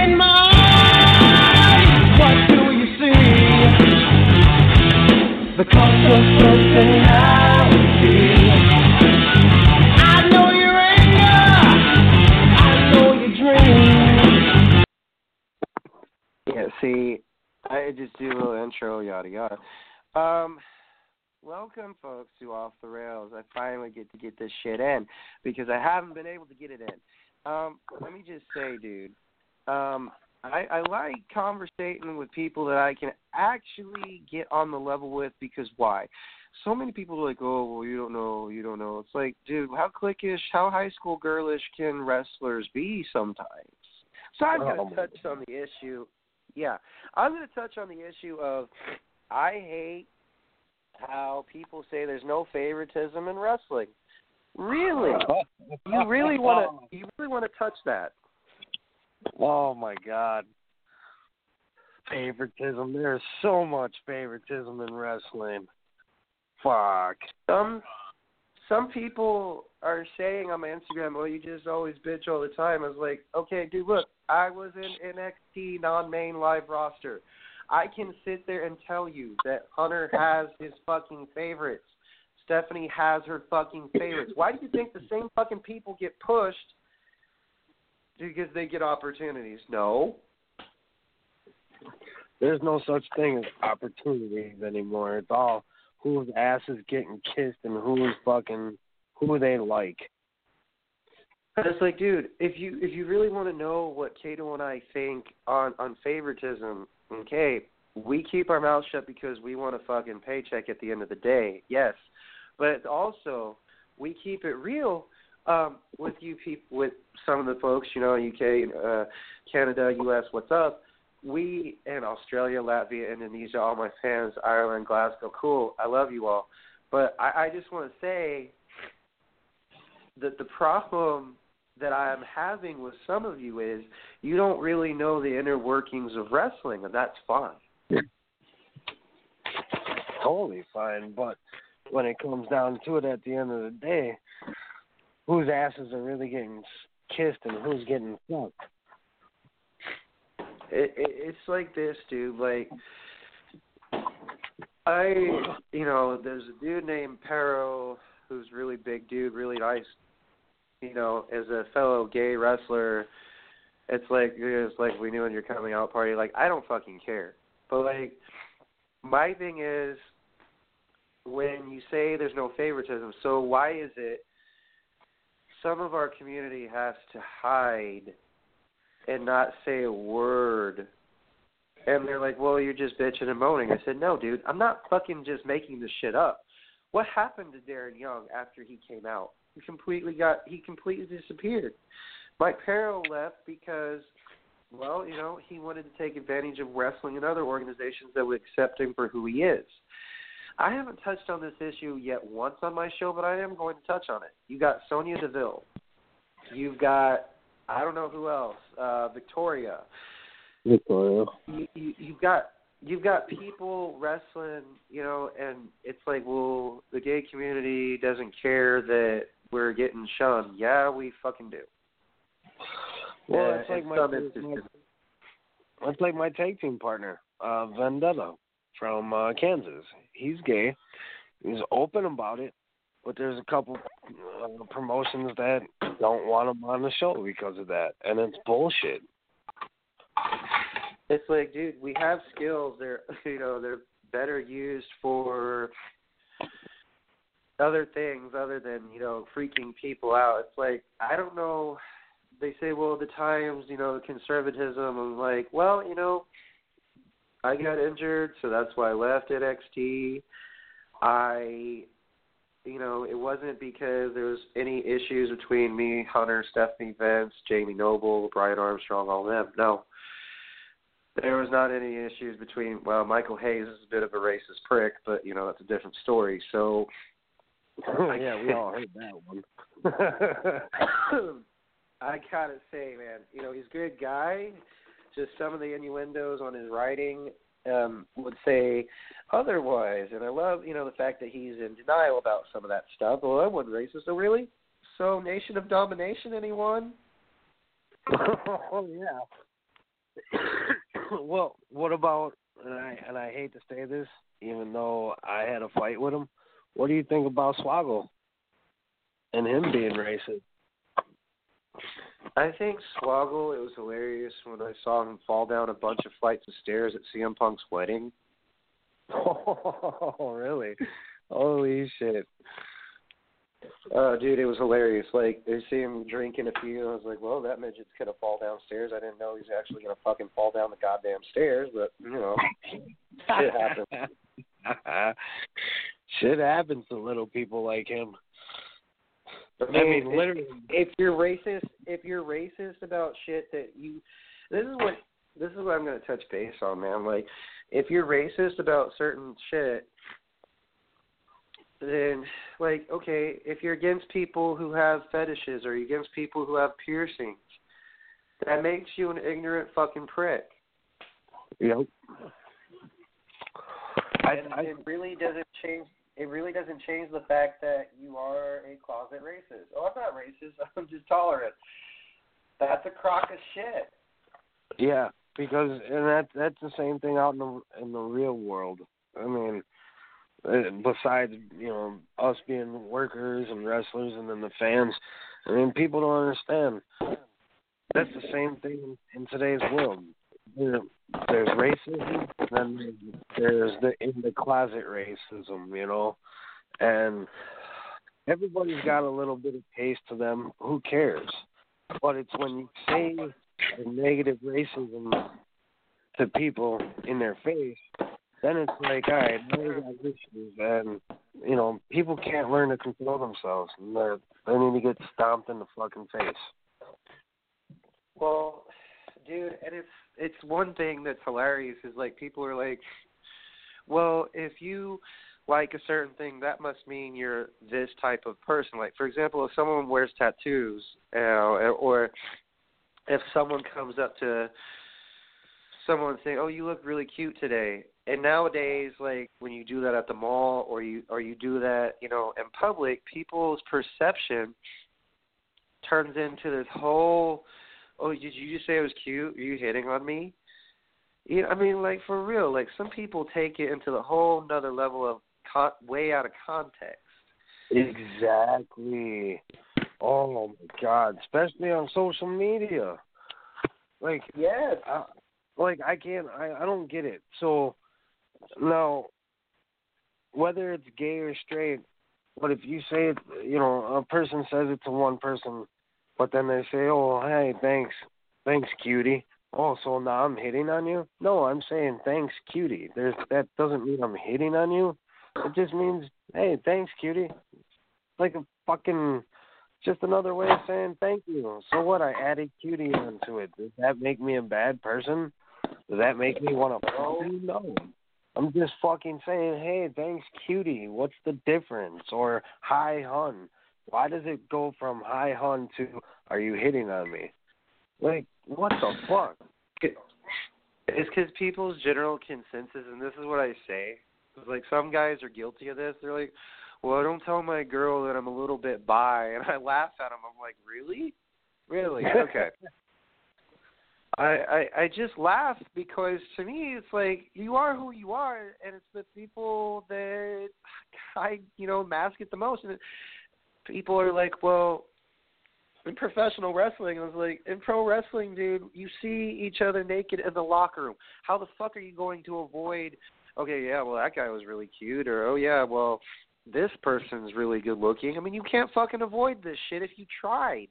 Speaker 2: just do a little intro, yada yada. Um, welcome, folks, to Off the Rails. I finally get to get this shit in because I haven't been able to get it in. Um, let me just say, dude, um, I, I like conversating with people that I can actually get on the level with because why? So many people are like, oh, well, you don't know, you don't know. It's like, dude, how cliquish, how high school girlish can wrestlers be sometimes? So I've
Speaker 4: Oh,
Speaker 2: to touch on the issue. Yeah, I'm going to touch on the issue of I hate how people say there's no favoritism in wrestling. Really? You really want to? You really want to touch that?
Speaker 4: Oh my god. Favoritism. There's so much favoritism in wrestling. Fuck.
Speaker 2: Some some people are saying on my Instagram, "Well, you just always bitch all the time." I was like, "Okay, dude, look, I was in NXT non-main live roster. I can sit there and tell you that Hunter has his fucking favorites. Stephanie has her fucking favorites. Why do you think the same fucking people get pushed because they get opportunities? No.
Speaker 4: There's no such thing as opportunities anymore. It's all whose ass is getting kissed and who's fucking who they like.
Speaker 2: And it's like, dude, if you if you really want to know what Kato and I think on on favoritism, okay, we keep our mouths shut because we want a fucking paycheck at the end of the day. Yes, but also we keep it real um, with you people, with some of the folks, you know, UK, uh, Canada, US. What's up? We and Australia, Latvia, Indonesia, all my fans, Ireland, Glasgow, cool. I love you all, but I, I just want to say that the problem that I'm having with some of you is you don't really know the inner workings of wrestling, and that's fine.
Speaker 4: Totally fine, but when it comes down to it at the end of the day, whose asses are really getting kissed and who's getting fucked?
Speaker 2: It, it, it's like this, dude. Like, I, you know, there's a dude named Pero who's really big dude, really nice. You know, as a fellow gay wrestler, it's like it's like we knew in your coming out party. Like, I don't fucking care. But like, my thing is, when you say there's no favoritism, so why is it some of our community has to hide and not say a word? And they're like, well, you're just bitching and moaning. I said, no, dude, I'm not fucking just making this shit up. What happened to Darren Young after he came out? He completely got, he completely disappeared. Mike Perro left because, well, you know, he wanted to take advantage of wrestling and other organizations that would accept him for who he is. I haven't touched on this issue yet once on my show, but I am going to touch on it. You got Sonya Deville. You've got I don't know who else. Uh, Victoria.
Speaker 4: Victoria.
Speaker 2: You, you you've got you've got people wrestling, you know, and it's like, well, the gay community doesn't care that we're getting shunned. Yeah, we fucking do.
Speaker 4: Well, it's like my, my it's like my tag team partner, uh, Vendetta from uh, Kansas. He's gay. He's open about it, but there's a couple uh, promotions that don't want him on the show because of that, and it's bullshit.
Speaker 2: It's like, dude, we have skills. They're you know they're better used for other things other than you know freaking people out. It's like I don't know. They say, well, the times, you know, conservatism. I'm like, well, you know, I got injured, so that's why I left NXT. I you know, it wasn't because there was any issues between me, Hunter, Stephanie Vince, Jamie Noble, Brian Armstrong, all them. No. There was not any issues between well, Michael Hayes is a bit of a racist prick, but you know, that's a different story. So
Speaker 4: yeah, we all heard that one.
Speaker 2: I gotta say, man, you know, he's a good guy. Just some of the innuendos on his writing um would say otherwise. And I love, you know, the fact that he's in denial about some of that stuff. Well, I wasn't racist, so really? So Nation of Domination, anyone?
Speaker 4: oh yeah. well, what about and I and I hate to say this, even though I had a fight with him. What do you think about Swoggle and him being racist?
Speaker 2: I think Swoggle. It was hilarious when I saw him fall down a bunch of flights of stairs at CM Punk's wedding.
Speaker 4: Oh, really? Holy shit!
Speaker 2: Uh, dude, it was hilarious. Like they see him drinking a few, and I was like, "Well, that midget's gonna fall downstairs." I didn't know he's actually gonna fucking fall down the goddamn stairs, but you know, shit happens.
Speaker 4: shit happens to little people like him.
Speaker 2: I
Speaker 4: I
Speaker 2: mean,
Speaker 4: mean,
Speaker 2: if-
Speaker 4: literally.
Speaker 2: if you're racist, if you're racist about shit that you, this is what this is what I'm going to touch base on, man. Like, if you're racist about certain shit, then like, okay, if you're against people who have fetishes or you're against people who have piercings, that makes you an ignorant fucking prick.
Speaker 4: Yep.
Speaker 2: and it really doesn't change. It really doesn't change the fact that you are a closet racist. Oh, I'm not racist. I'm just tolerant. That's a crock of shit.
Speaker 4: Yeah, because and that that's the same thing out in the in the real world. I mean, besides you know us being workers and wrestlers, and then the fans. I mean, people don't understand. That's the same thing in today's world. There, there's racism, and then there's the in the closet racism, you know, and everybody's got a little bit of taste to them. Who cares? But it's when you say the negative racism to people in their face, then it's like, all right, now we got issues, and you know, people can't learn to control themselves, and they're, they need to get stomped in the fucking face.
Speaker 2: Well, dude, and it's it's one thing that's hilarious is like people are like, well, if you like a certain thing, that must mean you're this type of person. Like, for example, if someone wears tattoos, uh, or if someone comes up to someone saying, "Oh, you look really cute today," and nowadays, like when you do that at the mall or you or you do that, you know, in public, people's perception turns into this whole oh, did you just say I was cute? Are you hitting on me? You know, I mean, like for real. Like some people take it into the whole another level of con- way out of context.
Speaker 4: Exactly. Oh my God! Especially on social media. Like
Speaker 2: yes,
Speaker 4: I, like I can't. I I don't get it. So now, whether it's gay or straight, but if you say it, you know, a person says it to one person, but then they say, "Oh, hey, thanks, thanks, cutie." Oh, so now I'm hitting on you? No, I'm saying thanks, cutie. There's that doesn't mean I'm hitting on you. It just means, hey, thanks, cutie. Like a fucking, just another way of saying thank you. So what? I added cutie onto it. Does that make me a bad person? Does that make me want to you? No. I'm just fucking saying, hey, thanks, cutie. What's the difference? Or hi, hun. Why does it go from hi, hun to are you hitting on me? Like, what the fuck?
Speaker 2: It's because people's general consensus, and this is what I say. is Like some guys are guilty of this. They're like, "Well, don't tell my girl that I'm a little bit bi," and I laugh at them. I'm like, "Really? Really? Okay." I, I I just laugh because to me it's like you are who you are, and it's the people that I you know mask it the most. And people are like, well, in professional wrestling, I was like, in pro wrestling, dude, you see each other naked in the locker room. How the fuck are you going to avoid? Okay, yeah, well that guy was really cute, or oh yeah, well this person's really good looking. I mean, you can't fucking avoid this shit if you tried.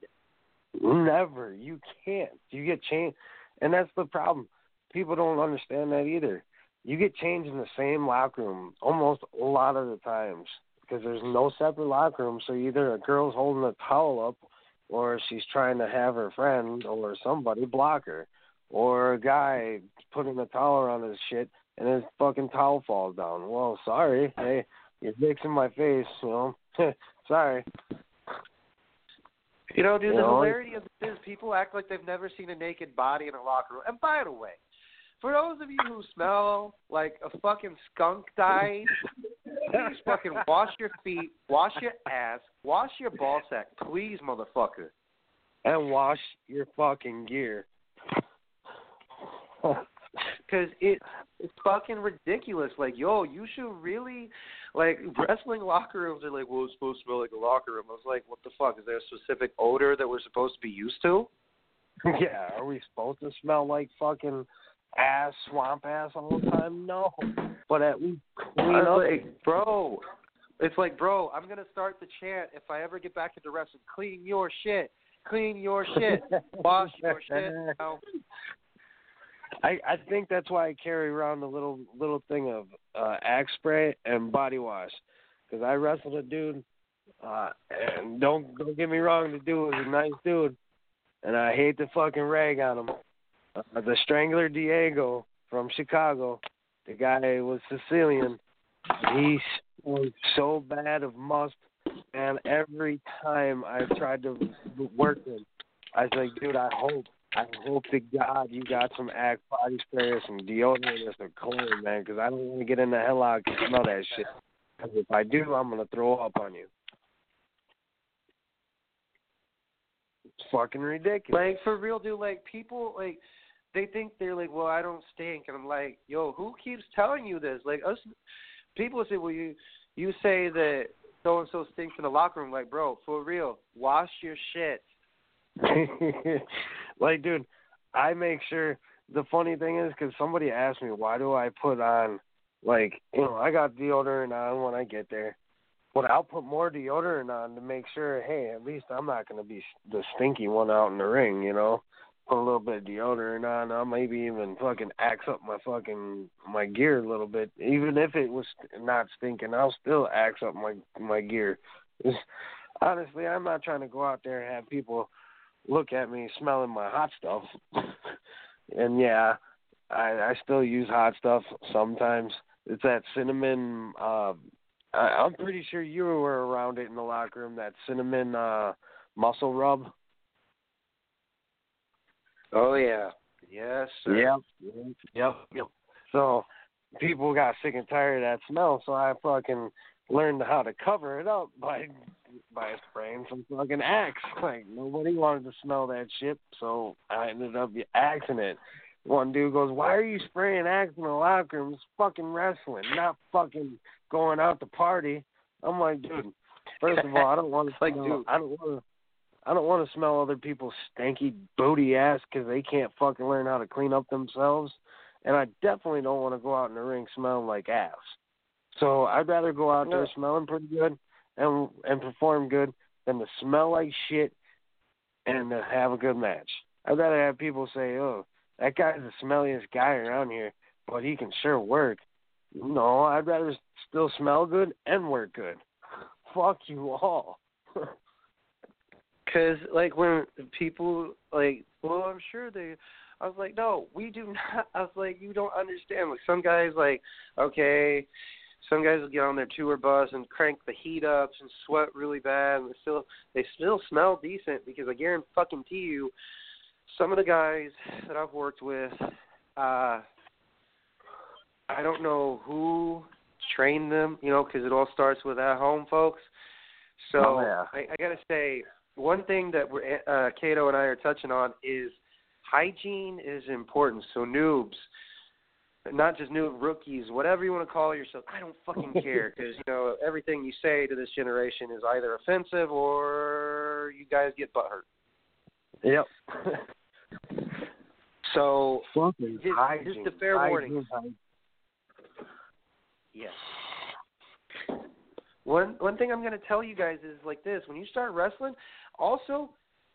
Speaker 4: Never. You can't. You get changed, and that's the problem. People don't understand that either. You get changed in the same locker room almost a lot of the times. because there's no separate locker room. So either a girl's holding a towel up, or she's trying to have her friend or somebody block her, or a guy putting a towel around his shit and his fucking towel falls down. Well, sorry, hey, your dick's in my face, you know. sorry.
Speaker 2: You know, dude, the hilarity of this is people act like they've never seen a naked body in a locker room. And by the way, for those of you who smell like a fucking skunk died, please fucking wash your feet, wash your ass, wash your ball sack, please, motherfucker.
Speaker 4: And wash your fucking gear.
Speaker 2: Because it, it's fucking ridiculous. Like, yo, you should really, like, wrestling locker rooms are like, well, it's supposed to smell like a locker room. I was like, what the fuck? Is there a specific odor that we're supposed to be used to?
Speaker 4: yeah, are we supposed to smell like fucking ass, swamp ass all the time? No. But at least clean
Speaker 2: I
Speaker 4: up.
Speaker 2: like, bro, it's like, bro, I'm gonna start the chant if I ever get back into wrestling. Clean your shit. Clean your shit. Wash your shit. You know?
Speaker 4: I I think that's why I carry around a little little thing of uh axe spray and body wash because I wrestled a dude uh and don't don't get me wrong the dude was a nice dude and I hate to fucking rag on him. Uh, the Strangler Diego from Chicago the guy was Sicilian he was so bad of must and every time I tried to work him I was like dude I hope I hope to God you got some Axe body spray or some deodorant or some cologne, man, because I don't want to get in the headlock and smell that shit. 'Cause if I do, I'm gonna throw up on you. It's fucking ridiculous.
Speaker 2: Like for real, dude. Like people, like they think they're like, well, I don't stink, and I'm like, yo, who keeps telling you this? Like us, people say, well, you you say that so and so stinks in the locker room. Like, bro, for real, wash your shit.
Speaker 4: like, dude, I make sure. The funny thing is, because somebody asked me, why do I put on, like, you know, I got deodorant on when I get there, but I'll put more deodorant on to make sure, hey, at least I'm not going to be the stinky one out in the ring, you know? Put a little bit of deodorant on. I'll maybe even fucking axe up my fucking my gear a little bit, even if it was not stinking. I'll still axe up my my gear. Honestly, I'm not trying to go out there and have people look at me smelling my hot stuff. and yeah, I I still use hot stuff sometimes. It's that cinnamon uh I, I'm pretty sure you were around it in the locker room, that cinnamon uh muscle rub.
Speaker 2: Oh yeah, yes. Sir.
Speaker 4: Yep. Yep. Yep. So people got sick and tired of that smell, so I fucking learned how to cover it up by by spraying some fucking axe. Like nobody wanted to smell that shit, so I ended up axing it. One dude goes, "Why are you spraying axe in the locker room? It's fucking wrestling, not fucking going out to party." I'm like, dude. First of all, I don't want to
Speaker 2: Like,
Speaker 4: smell.
Speaker 2: dude.
Speaker 4: I don't want to. I don't want to smell other people's stanky booty ass because they can't fucking learn how to clean up themselves. And I definitely don't want to go out in the ring smelling like ass. So I'd rather go out there smelling pretty good and and perform good than to smell like shit and to have a good match. I'd rather have people say, "Oh, that guy's the smelliest guy around here, but he can sure work." No, I'd rather still smell good and work good. Fuck you all.
Speaker 2: Because like when people like, well, I'm sure they. I was like, no, we do not. I was like, you don't understand. Like some guys, like, okay, some guys will get on their tour bus and crank the heat up and sweat really bad, and they still they still smell decent because I guarantee fucking to you, some of the guys that I've worked with, uh, I don't know who trained them, you know, because it all starts with at home folks. So
Speaker 4: Oh, yeah.
Speaker 2: I, I gotta say, one thing that we're uh, Kato and I are touching on is hygiene is important. So noobs, not just new rookies, whatever you want to call yourself, I don't fucking care because you know everything you say to this generation is either offensive or you guys get butthurt.
Speaker 4: Yep.
Speaker 2: So just,
Speaker 4: hygiene.
Speaker 2: just a fair
Speaker 4: Hygiene,
Speaker 2: warning.
Speaker 4: hygiene.
Speaker 2: Yes. One one thing I'm going to tell you guys is like this: when you start wrestling, also,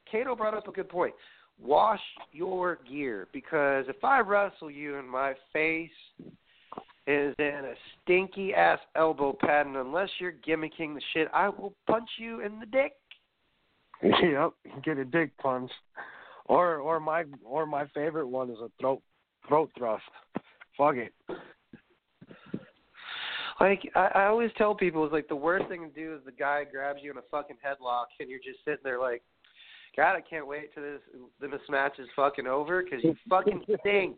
Speaker 2: Kato brought up a good point. Wash your gear because if I wrestle you in my face is in a stinky ass elbow pad, and unless you're gimmicking the shit, I will punch you in the dick.
Speaker 4: yep, get a dick punch. Or or my or my favorite one is a throat throat thrust. Fuck it.
Speaker 2: Like I, I always tell people, it's like the worst thing to do is the guy grabs you in a fucking headlock, and you're just sitting there like, God, I can't wait till this this match is fucking over because you fucking stink.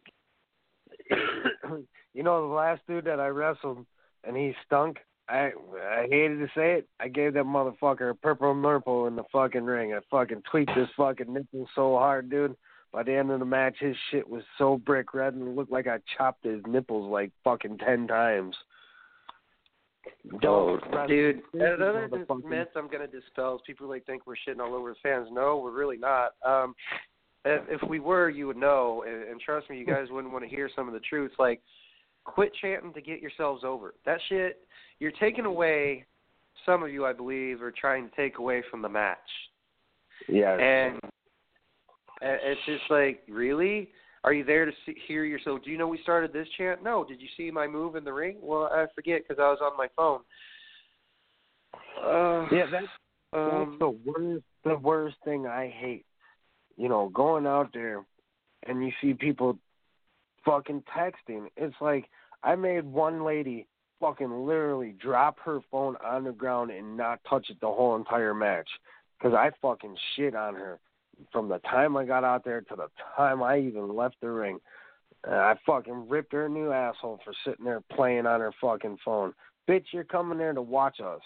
Speaker 4: you know the last dude that I wrestled and he stunk. I I hated to say it. I gave that motherfucker a purple nurple in the fucking ring. I fucking tweaked his fucking nipple so hard, dude. By the end of the match, his shit was so brick red and it looked like I chopped his nipples like fucking ten times. Don't
Speaker 2: Oh, dude. And another myth I'm gonna dispel is people like think we're shitting all over the fans. No, we're really not. Um, if, if we were, you would know. And, and trust me, you guys wouldn't want to hear some of the truth. Like, quit chanting to get yourselves over. That shit, you're taking away. Some of you, I believe, are trying to take away from the match.
Speaker 4: Yeah.
Speaker 2: And and it's just like, really? Are you there to see, hear yourself? Do you know we started this chant? No. Did you see my move in the ring? Well, I forget because I was on my phone. Uh,
Speaker 4: yeah, that's
Speaker 2: um,
Speaker 4: that's the worst the worst thing I hate. You know, going out there and you see people fucking texting. It's like I made one lady fucking literally drop her phone on the ground and not touch it the whole entire match because I fucking shit on her from the time I got out there to the time I even left the ring. I fucking ripped her a new asshole for sitting there playing on her fucking phone. Bitch, you're coming there to watch us.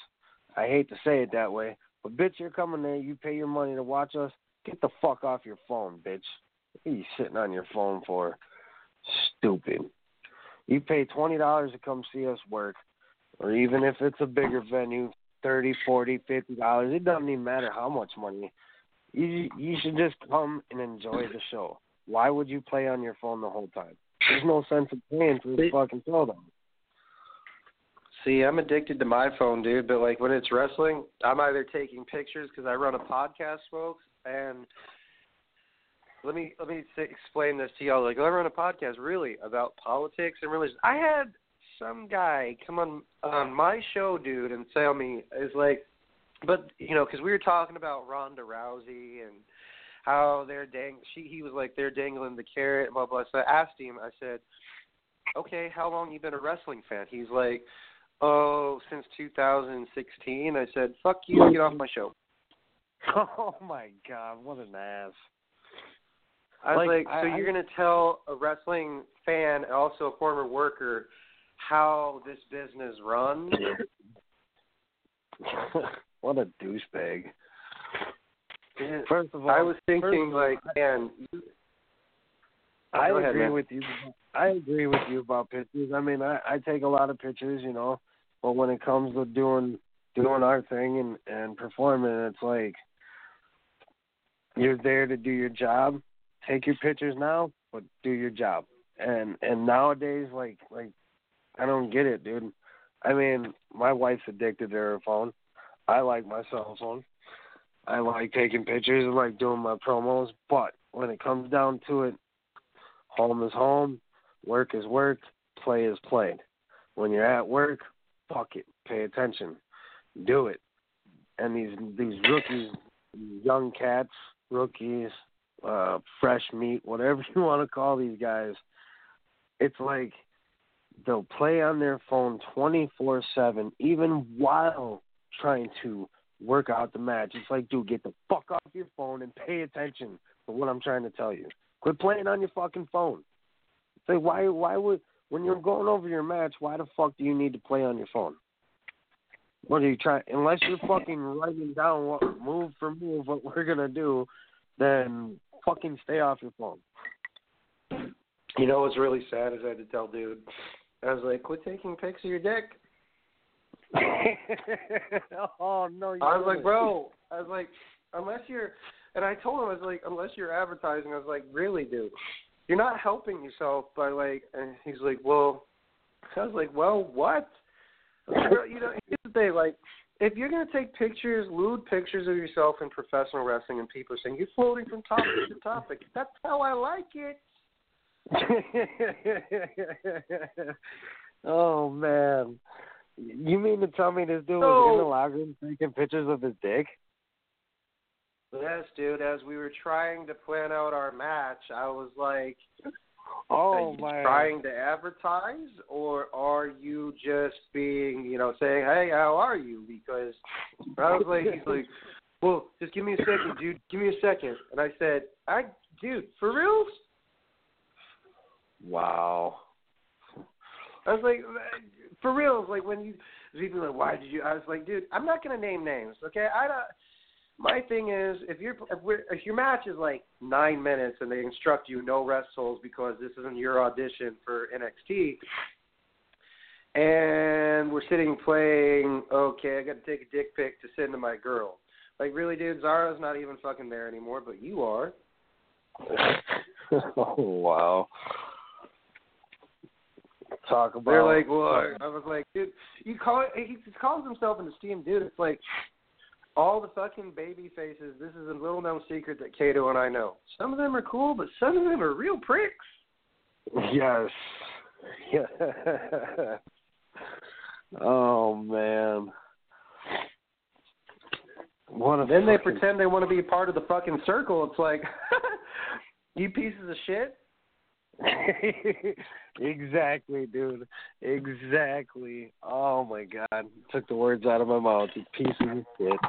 Speaker 4: I hate to say it that way, but bitch, you're coming there. You pay your money to watch us. Get the fuck off your phone, bitch. What are you sitting on your phone for? Stupid. You pay twenty dollars to come see us work, or even if it's a bigger venue, thirty, forty, fifty dollars. It doesn't even matter how much money. You you should just come and enjoy the show. Why would you play on your phone the whole time? There's no sense of paying for this fucking program.
Speaker 2: See, I'm addicted to my phone, dude. But like when it's wrestling, I'm either taking pictures because I run a podcast, folks, and let me let me say, explain this to y'all. Like I run a podcast really about politics and religion. I had some guy come on on my show, dude, and tell me is like, but you know, because we were talking about Ronda Rousey and how they're dang. She he was like they're dangling the carrot, blah blah. So I asked him. I said, okay, how long you been a wrestling fan? He's like, oh, since 2016. I said, fuck you, get off my show.
Speaker 4: Oh my god, what an ass.
Speaker 2: I was
Speaker 4: Like,
Speaker 2: like, so
Speaker 4: I-
Speaker 2: you're gonna tell a wrestling fan, and also a former worker, how this business runs?
Speaker 4: what a douchebag. First of all,
Speaker 2: I was thinking,
Speaker 4: all,
Speaker 2: like, man, you,
Speaker 4: I
Speaker 2: Go ahead,
Speaker 4: agree
Speaker 2: man.
Speaker 4: with you. I agree with you about pictures. I mean, I, I take a lot of pictures, you know, but when it comes to doing doing our thing and and performing, it's like you're there to do your job. Take your pictures now, but do your job. And and nowadays, like like I don't get it, dude. I mean, my wife's addicted to her phone. I like my cell phone. I like taking pictures. I like doing my promos. But when it comes down to it, home is home, work is work, play is played. When you're at work, fuck it, pay attention, do it. And these these rookies, young cats, rookies, uh, fresh meat, whatever you want to call these guys, it's like they'll play on their phone 24 7, even while trying to work out the match. It's like, dude, get the fuck off your phone and pay attention to what I'm trying to tell you. Quit playing on your fucking phone. It's like, why, why would, when you're going over your match, why the fuck do you need to play on your phone? What are you trying? Unless you're fucking writing down what move for move what we're gonna do, then fucking stay off your phone.
Speaker 2: you know what's really sad is I had to tell dude. I was like, quit taking pics of your dick.
Speaker 4: oh no!
Speaker 2: I was like, bro. I was like, unless you're, and I told him I was like, unless you're advertising. I was like, really, dude, you're not helping yourself by like. And he's like, well, I was like, well, what? Bro, you know, here's the thing, like. If you're gonna take pictures, lewd pictures of yourself in professional wrestling, and people are saying you're floating from topic to topic, that's how I like it.
Speaker 4: oh man, you mean to tell me this dude was in the locker room taking pictures of his dick?
Speaker 2: Yes, dude. As we were trying to plan out our match, I was like,
Speaker 4: Oh
Speaker 2: are you
Speaker 4: my!
Speaker 2: trying to advertise, or are you just being, you know, saying, "Hey, how are you?" Because I was like, he's like, "Well, just give me a second, dude. Give me a second. And I said, "I, dude, for reals?"
Speaker 4: Wow.
Speaker 2: I was like, for reals. Like when you people like, why did you? I was like, dude, I'm not gonna name names, okay? I don't. My thing is, if you're if, if your match is like nine minutes and they instruct you no rest holds because this isn't your audition for NXT, and we're sitting playing, okay, I got to take a dick pic to send to my girl. Like really, dude, Zara's not even fucking there anymore, but you are.
Speaker 4: oh wow. Talk about.
Speaker 2: They're like, well, I, was like, dude, you call it. He calls himself an esteemed dude. It's like all the fucking baby faces. This is a little known secret that Kato and I know. Some of them are cool, but some of them are real pricks.
Speaker 4: Yes. Yeah. oh man. What a
Speaker 2: Then they pretend they want to be part of the fucking circle. It's like, you pieces of shit.
Speaker 4: exactly, dude. Exactly. Oh my god. Took the words out of my mouth. You pieces of shit.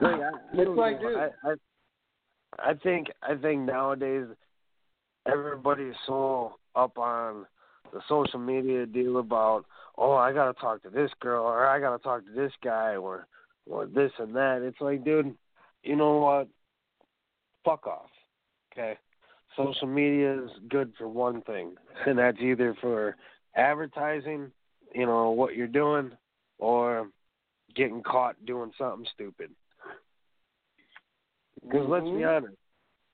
Speaker 4: Like, I,
Speaker 2: It's like, dude.
Speaker 4: I, I, I think I think nowadays everybody's so up on the social media deal about oh I gotta talk to this girl or I gotta talk to this guy or or this and that. It's like, dude, you know what? Fuck off. Okay. Social media is good for one thing, and that's either for advertising, you know, what you're doing, or getting caught doing something stupid. Because let's be mm-hmm. honest,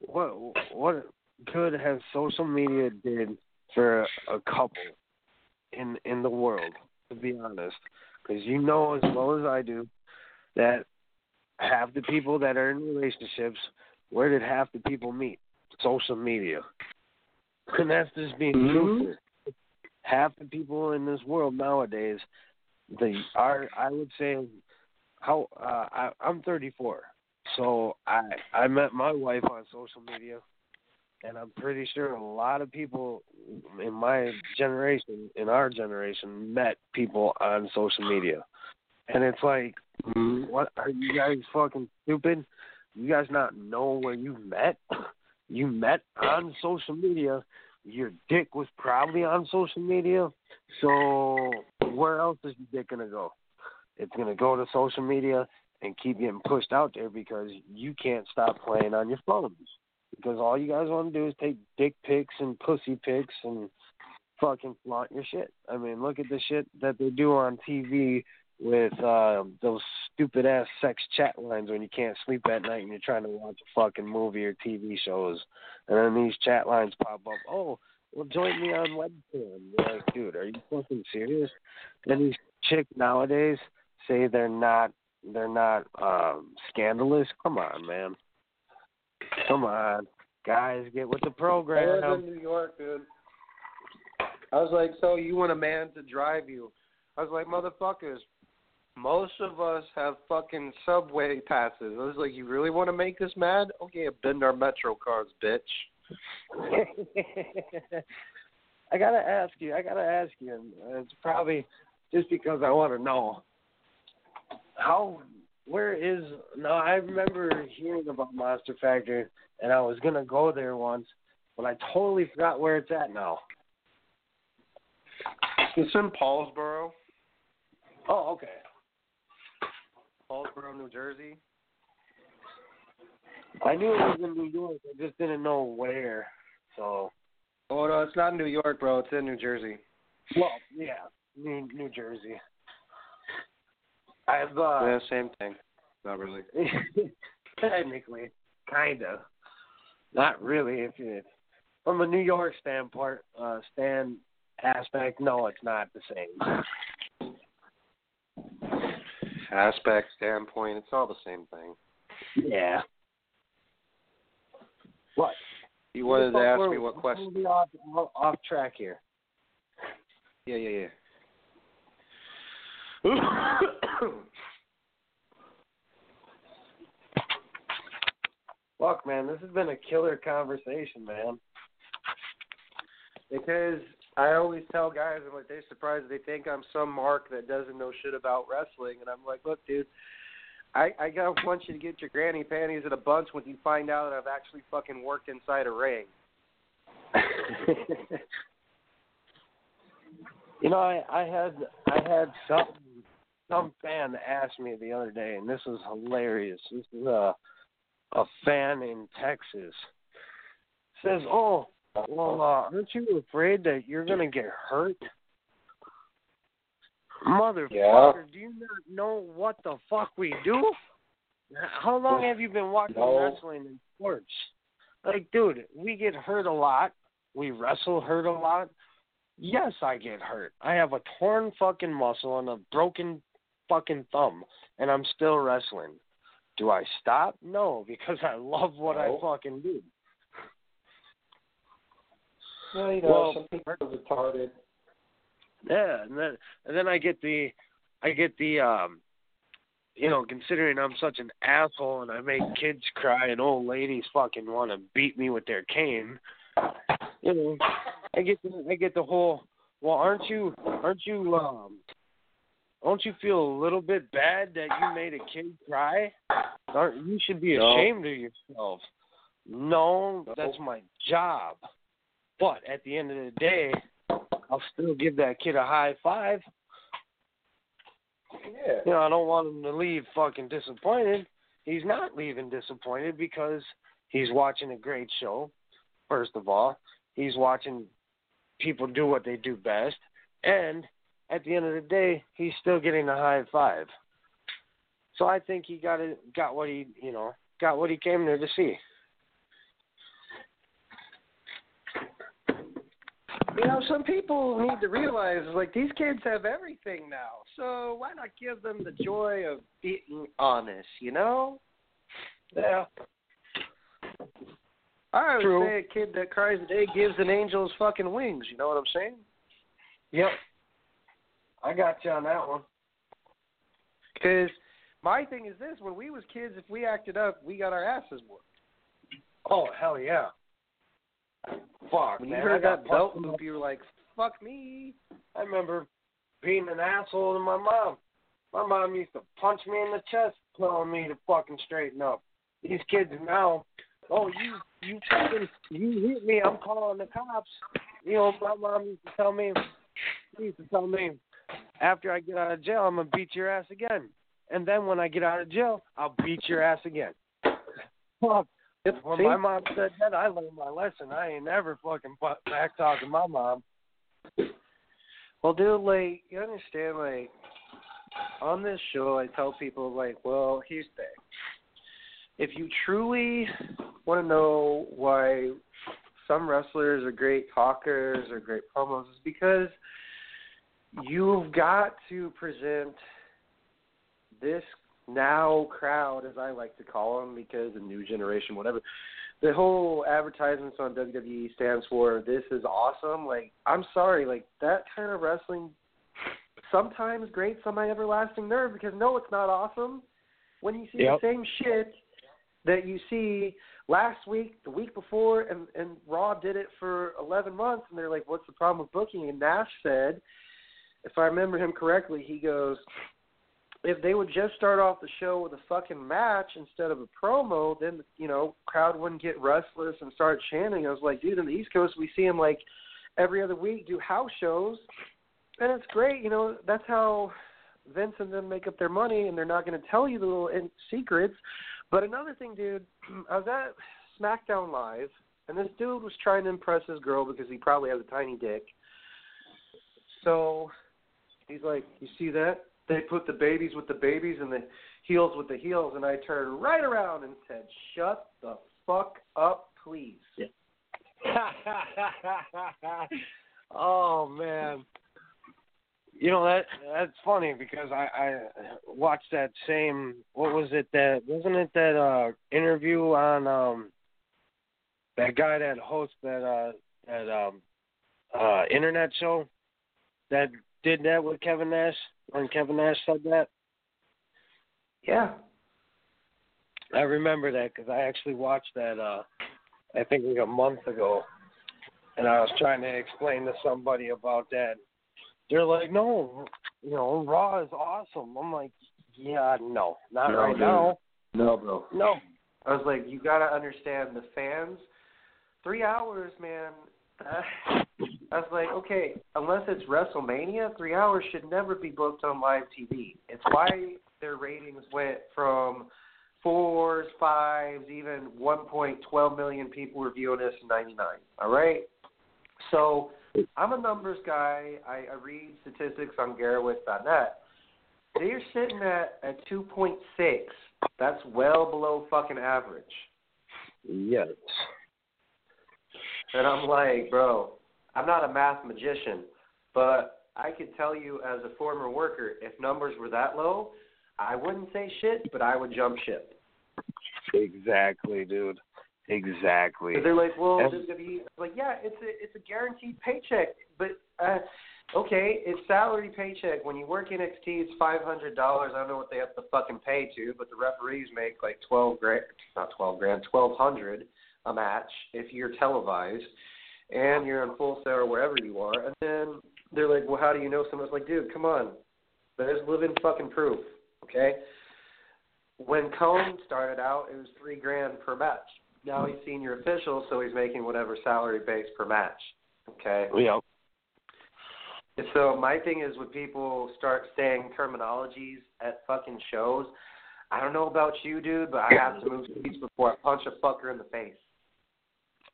Speaker 4: what what good has social media did for a couple in in the world? To be honest, because you know as well as I do that half the people that are in relationships, where did half the people meet? Social media, and that's just being
Speaker 2: Mhm.
Speaker 4: truthful. Half the people in this world nowadays, they are I would say, how uh, I, I'm 34. So I I met my wife on social media, and I'm pretty sure a lot of people in my generation, in our generation, met people on social media, and it's like, what are you guys fucking stupid? You guys not know where you met? You met on social media. Your dick was probably on social media. So where else is your dick gonna go? It's gonna go to social media and keep getting pushed out there because you can't stop playing on your phones. Because all you guys want to do is take dick pics and pussy pics and fucking flaunt your shit. I mean, look at the shit that they do on TV with uh, those stupid ass sex chat lines when you can't sleep at night and you're trying to watch a fucking movie or TV shows, and then these chat lines pop up. Oh, well, join me on webcam. You're like, dude, are you fucking serious? And these chicks nowadays say they're not they're not um scandalous. Come on, man. Come on. Guys, get with the program.
Speaker 2: I was in New York, dude. I was like, so you want a man to drive you? I was like, motherfuckers. Most of us have fucking subway passes. I was like, you really want to make us mad? Oh, okay, bend our Metro cards, bitch.
Speaker 4: I gotta ask you. I gotta ask you. It's probably just because I want to know how. Where is? No, I remember hearing about Monster Factory, and I was gonna go there once, but I totally forgot where it's at now.
Speaker 2: It's in Paulsboro,
Speaker 4: Oh, okay.
Speaker 2: Paulsboro, New Jersey.
Speaker 4: I knew it was in New York. I just didn't know where. So,
Speaker 2: Oh no, it's not New York, bro. It's in New Jersey.
Speaker 4: well, yeah, New New Jersey. I've uh,
Speaker 2: yeah, same thing. Not really.
Speaker 4: technically, kind of. Not really. If you, from a New York standpoint, uh, stand aspect, no, it's not the same.
Speaker 2: Aspect, standpoint, it's all the same thing.
Speaker 4: Yeah. What?
Speaker 2: You wanted to ask me
Speaker 4: We're-
Speaker 2: what
Speaker 4: we're
Speaker 2: question?
Speaker 4: Off, off, off track here.
Speaker 2: Yeah, yeah, yeah.
Speaker 4: Look, man, this has been a killer conversation, man.
Speaker 2: Because I always tell guys, I'm like, they're surprised they think I'm some mark that doesn't know shit about wrestling, and I'm like, look, dude, I I don't want you to get your granny panties in a bunch when you find out that I've actually fucking worked inside a ring.
Speaker 4: you know, I I had I had some some fan asked me the other day, and this is hilarious. This is a a fan in Texas says, "Oh, well, uh, aren't you afraid that you're gonna get hurt?" Motherfucker,
Speaker 2: Yeah.
Speaker 4: do you not know what the fuck we do? How long have you been watching
Speaker 2: No.
Speaker 4: wrestling and sports? Like, dude, we get hurt a lot. We wrestle hurt a lot. Yes, I get hurt. I have a torn fucking muscle and a broken fucking thumb, and I'm still wrestling. Do I stop? No, because I love what I fucking do.
Speaker 2: Well, you know,
Speaker 4: Well,
Speaker 2: some people are retarded.
Speaker 4: Yeah, and then and then I get the I get the um you know, considering I'm such an asshole and I make kids cry and old ladies fucking want to beat me with their cane, you know, I get the I get the whole well, aren't you aren't you um don't you feel a little bit bad that you made a kid cry? Aren't you should be
Speaker 2: No.
Speaker 4: ashamed of yourself. No,
Speaker 2: No.
Speaker 4: that's my job. But at the end of the day, I'll still give that kid a high five.
Speaker 2: Yeah.
Speaker 4: You know, I don't want him to leave fucking disappointed. He's not leaving disappointed because he's watching a great show. First of all, he's watching people do what they do best, and at the end of the day, he's still getting a high five. So I think he got it, got what he, you know, got what he came there to see.
Speaker 2: You know, some people need to realize like these kids have everything now. So why not give them the joy of being honest, you know?
Speaker 4: Yeah.
Speaker 2: I would
Speaker 4: True.
Speaker 2: say a kid that cries a day gives an angel's fucking wings, you know what I'm saying?
Speaker 4: Yep. I got you on that one.
Speaker 2: Because my thing is this: when we was kids, if we acted up, we got our asses whooped.
Speaker 4: Oh hell yeah. Fuck
Speaker 2: When
Speaker 4: man,
Speaker 2: you heard
Speaker 4: I got
Speaker 2: that belt loop, you were like, "Fuck me."
Speaker 4: I remember being an asshole to my mom. My mom used to punch me in the chest, telling me to fucking straighten up. These kids now, oh you you fucking you hit me, I'm calling the cops. You know, my mom used to tell me, she used to tell me, after I get out of jail, I'm gonna beat your ass again. And then when I get out of jail, I'll beat your ass again. Fuck. When
Speaker 2: See?
Speaker 4: my mom said that, I learned my lesson. I ain't never fucking back talking my mom.
Speaker 2: Well, dude, like you understand, like on this show, I tell people, like, well, here's the thing: if you truly want to know why some wrestlers are great talkers or great promos, is because you've got to present this now crowd, as I like to call them, because the new generation, whatever. The whole advertisements on WWE stands for "This is awesome." Like, I'm sorry, like that kind of wrestling, sometimes great, some my everlasting nerve. Because no, it's not awesome. When you see
Speaker 4: Yep.
Speaker 2: the same shit that you see last week, the week before, and and Raw did it for 11 months, and they're like, "What's the problem with booking?" And Nash said, if I remember him correctly, he goes, if they would just start off the show with a fucking match instead of a promo, then you know crowd wouldn't get restless and start chanting. I was like, dude, in the East Coast we see them like every other week do house shows, and it's great. You know that's how Vince and them make up their money, and they're not going to tell you the little in- secrets. But another thing, dude, I was at SmackDown Live, and this dude was trying to impress his girl because he probably has a tiny dick. So he's like, "You see that? They put the babies with the babies and the heels with the heels." And I turned right around and said, "Shut the fuck up, please."
Speaker 4: oh man. You know that that's funny because I I watched that same what was it that wasn't it that uh interview on um that guy that hosts that uh that um uh internet show that did that with Kevin Nash when Kevin Nash said that.
Speaker 2: Yeah.
Speaker 4: I remember that because I actually watched that. uh I think like a month ago, and I was trying to explain to somebody about that. They're like, "No, you know, Raw is awesome." I'm like, "Yeah, no, not
Speaker 2: No,
Speaker 4: right
Speaker 2: dude.
Speaker 4: now.
Speaker 2: No, bro.
Speaker 4: No."
Speaker 2: I was like, you got to understand the fans. Three hours, man. Uh, I was like, okay, unless it's WrestleMania, three hours should never be booked on live TV. It's why their ratings went from fours, fives, even 1.12 million people were viewing this in '99. All right. So I'm a numbers guy. I, I read statistics on Garowitz.net. They're sitting at at 2.6. That's well below fucking average.
Speaker 4: Yes.
Speaker 2: And I'm like, bro, I'm not a math magician, but I could tell you as a former worker, if numbers were that low, I wouldn't say shit, but I would jump ship.
Speaker 4: Exactly, dude. Exactly.
Speaker 2: they're like, well,
Speaker 4: And-
Speaker 2: WWE, like, yeah, it's a it's a guaranteed paycheck, but uh, okay, it's salary paycheck. When you work NXT, it's five hundred dollars. I don't know what they have to fucking pay to, but the referees make like twelve grand, not twelve grand, twelve hundred a match if you're televised, and you're on Full Sail or wherever you are. And then they're like, well, how do you know someone's like, dude, come on, there's living fucking proof, okay? When Cone started out, it was three grand per match. Now he's senior official, so he's making whatever salary base per match. Okay.
Speaker 4: Yep.
Speaker 2: And So my thing is when people start saying terminologies at fucking shows, I don't know about you, dude, but I have to move seats before I punch a fucker in the face.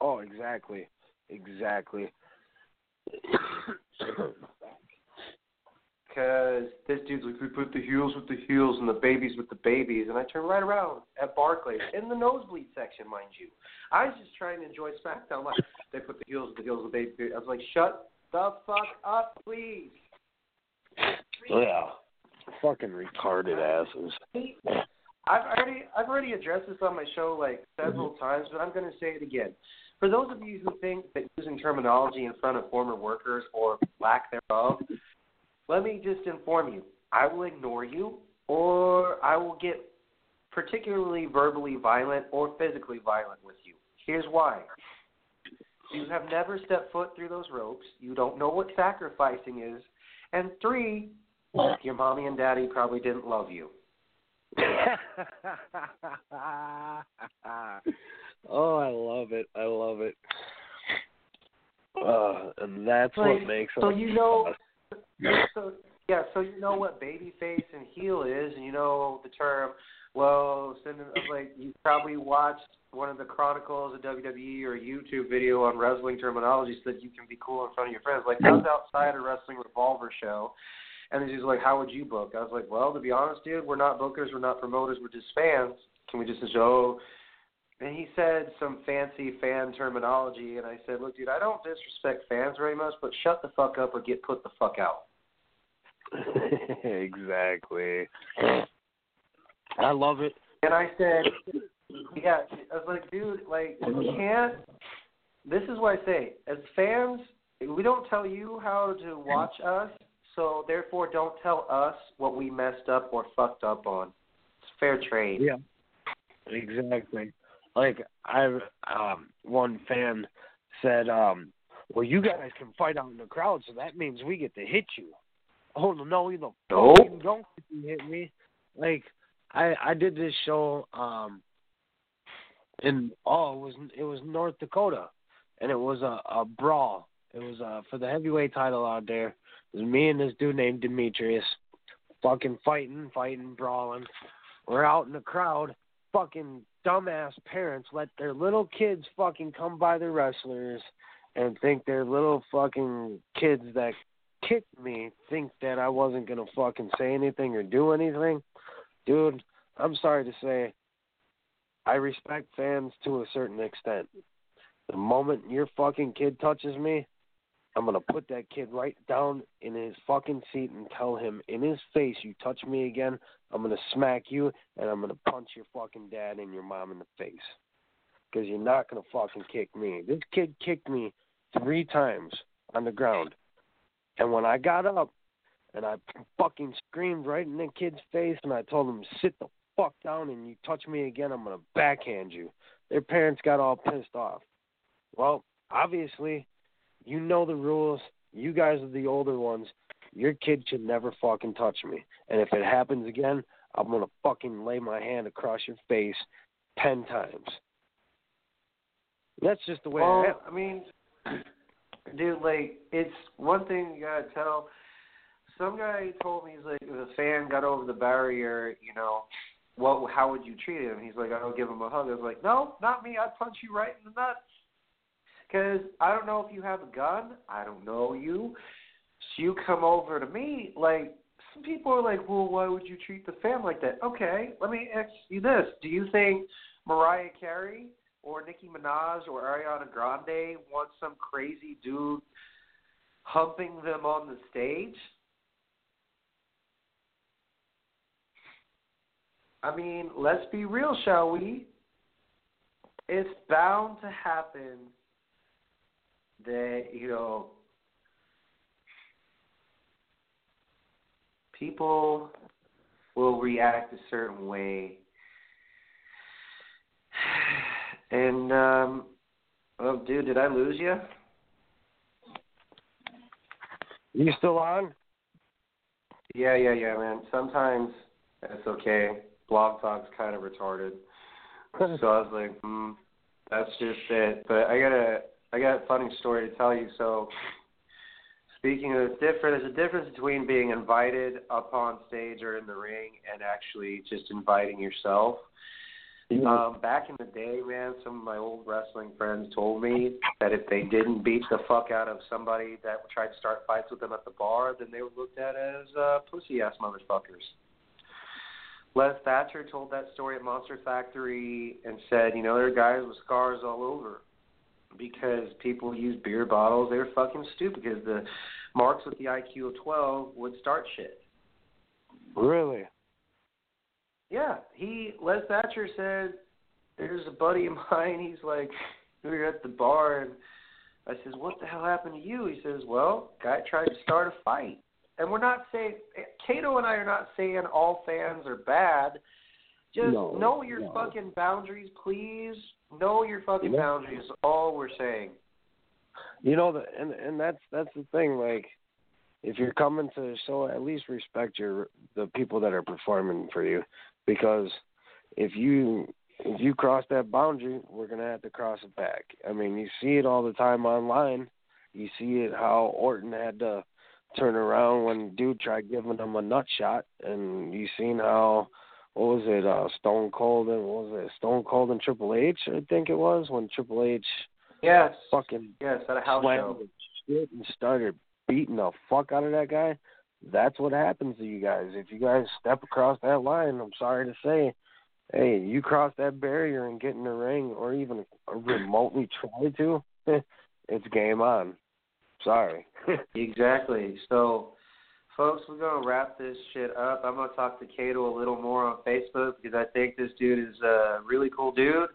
Speaker 4: Oh, exactly. Exactly.
Speaker 2: Because this dude's like, we put the heels with the heels and the babies with the babies. And I turn right around at Barclays, in the nosebleed section, mind you. I was just trying to enjoy SmackDown. Like, they put the heels with the heels with the babies. I was like, shut the fuck up, please.
Speaker 4: yeah. Fucking retarded asses.
Speaker 2: I've already I've already addressed this on my show like several mm-hmm. times, but I'm going to say it again. For those of you who think that using terminology in front of former workers or lack thereof, let me just inform you: I will ignore you, or I will get particularly verbally violent or physically violent with you. Here's why: you have never stepped foot through those ropes. You don't know what sacrificing is, and three, your mommy and daddy probably didn't love you.
Speaker 4: oh, I love it. I love it. Uh, and that's
Speaker 2: Like,
Speaker 4: what makes
Speaker 2: so you know so yeah, so you know what babyface and heel is, and you know the term. Well, like you probably watched one of the chronicles of WWE or a YouTube video on wrestling terminology so that you can be cool in front of your friends. Like I was outside a wrestling revolver show, and he's like, "How would you book?" I was like, "Well, to be honest, dude, we're not bookers, we're not promoters, we're just fans. Can we just show?" And he said some fancy fan terminology, and I said, "Look, dude, I don't disrespect fans very much, but shut the fuck up or get put the fuck out."
Speaker 4: exactly. I love it.
Speaker 2: And I said, yeah, I was like, dude, like, you can't. This is what I say. As fans, we don't tell you how to watch us, so therefore don't tell us what we messed up or fucked up on. It's fair trade.
Speaker 4: Yeah. Exactly. Like I um one fan said, um, well you guys can fight out in the crowd, so that means we get to hit you. Oh no, you don't
Speaker 2: Nope.
Speaker 4: you don't get to hit me. Like I I did this show um in oh it was it was North Dakota and it was a, a brawl. It was uh for the heavyweight title out there. It was me and this dude named Demetrius fucking fighting, fighting, brawling. We're out in the crowd fucking dumbass parents let their little kids fucking come by the wrestlers and think their little fucking kids that kicked me think that I wasn't gonna fucking say anything or do anything. Dude, I'm sorry to say I respect fans to a certain extent. The moment your fucking kid touches me, I'm gonna put that kid right down in his fucking seat and tell him in his face, you touch me again, I'm gonna smack you and I'm gonna punch your fucking dad and your mom in the face. because you're not gonna fucking kick me. This kid kicked me three times on the ground, and when I got up and I fucking screamed right in the kid's face, and I told him sit the fuck down, and you touch me again, I'm gonna backhand you. Their parents got all pissed off. Well, obviously, you know the rules. You guys are the older ones. Your kid should never fucking touch me. And if it happens again, I'm gonna fucking lay my hand across your face ten times. That's just the way
Speaker 2: well,
Speaker 4: I am.
Speaker 2: I mean, dude, like it's one thing you gotta tell. Some guy told me he's like, if a fan got over the barrier, you know, what? How would you treat him? He's like, I don't give him a hug. I was like, no, not me. I'd punch you right in the nuts. Because I don't know if you have a gun. I don't know you. So you come over to me, like some people are like, well, why would you treat the fan like that? Okay, let me ask you this: Do you think Mariah Carey or Nicki Minaj or Ariana Grande wants some crazy dude humping them on the stage? I mean, let's be real, shall we? It's bound to happen that, you know, people will react a certain way. And um oh dude, did I lose you?
Speaker 4: You still on?
Speaker 2: Yeah, yeah, yeah, man. Sometimes it's okay. Blog Talk's kind of retarded. so I was like, hmm, that's just it. But I got a I got a funny story to tell you. So speaking of different, there's a difference between being invited up on stage or in the ring and actually just inviting yourself. Um, back in the day, man, some of my old wrestling friends told me that if they didn't beat the fuck out of somebody that tried to start fights with them at the bar, then they were looked at as uh, pussy ass motherfuckers. Les Thatcher told that story at Monster Factory and said, you know, there are guys with scars all over because people use beer bottles. They were fucking stupid because the marks with the IQ of 12 would start shit.
Speaker 4: Really?
Speaker 2: Yeah, he Les Thatcher said there's a buddy of mine. He's like, we were at the bar, and I says, "What the hell happened to you?" He says, "Well, guy tried to start a fight." And we're not saying Kato and I are not saying all fans are bad. Just
Speaker 4: No,
Speaker 2: know your
Speaker 4: no.
Speaker 2: fucking boundaries, please. Know your fucking
Speaker 4: Yeah.
Speaker 2: boundaries. is All we're saying.
Speaker 4: You know, the, and and that's that's the thing. Like, if you're coming to the show, at least respect your the people that are performing for you, because if you if you cross that boundary, we're gonna have to cross it back. I mean, you see it all the time online. You see it how Orton had to turn around when dude tried giving him a nut shot, and you seen how what was it, uh, Stone Cold and what was it, Stone Cold and Triple H, I think it was when Triple H
Speaker 2: Yes.
Speaker 4: fucking
Speaker 2: Yes, at a house show.
Speaker 4: shit and started beating the fuck out of that guy. That's what happens to you guys. If you guys step across that line, I'm sorry to say, hey, you cross that barrier and get in the ring or even remotely try to, it's game on. Sorry.
Speaker 2: Exactly. So, folks, we're gonna wrap this shit up. I'm gonna talk to Kato a little more on Facebook because I think this dude is a really cool dude.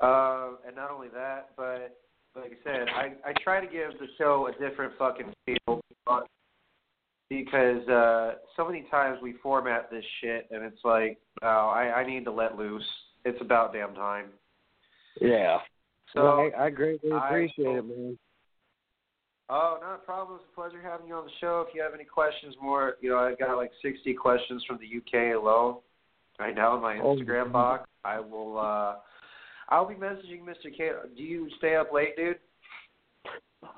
Speaker 2: Uh, and not only that, but like I said, I I try to give the show a different fucking feel because uh, so many times we format this shit and it's like, oh, I I need to let loose. It's about damn time.
Speaker 4: yeah.
Speaker 2: So
Speaker 4: Well, I, I greatly
Speaker 2: I-
Speaker 4: appreciate it, man.
Speaker 2: Oh, not a problem. It's a pleasure having you on the show. If you have any questions more, you know, I've got like 60 questions from the UK alone right now in my
Speaker 4: Oh,
Speaker 2: Instagram
Speaker 4: God.
Speaker 2: box. I will, uh, I'll be messaging Mr. K. Do you stay up late, dude?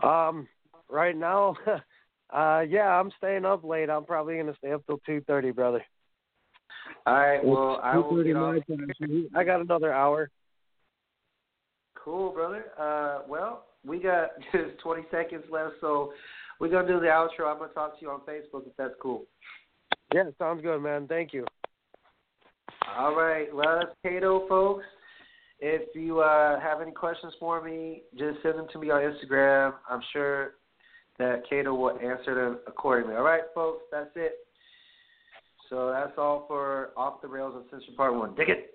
Speaker 4: Um, right now, uh, yeah, I'm staying up late. I'm probably gonna stay up till two thirty, brother.
Speaker 2: All right. Well, I will
Speaker 4: 2:30
Speaker 2: get off.
Speaker 4: I got another hour.
Speaker 2: Cool, brother. Uh, well, we got just 20 seconds left, so we're gonna do the outro. I'm gonna talk to you on Facebook if that's cool.
Speaker 4: Yeah, sounds good, man. Thank you.
Speaker 2: All right, well, that's Kato, folks. If you uh, have any questions for me, just send them to me on Instagram. I'm sure that Kato will answer them accordingly. All right, folks, that's it. So that's all for Off the Rails Uncensored Part 1. Dig it.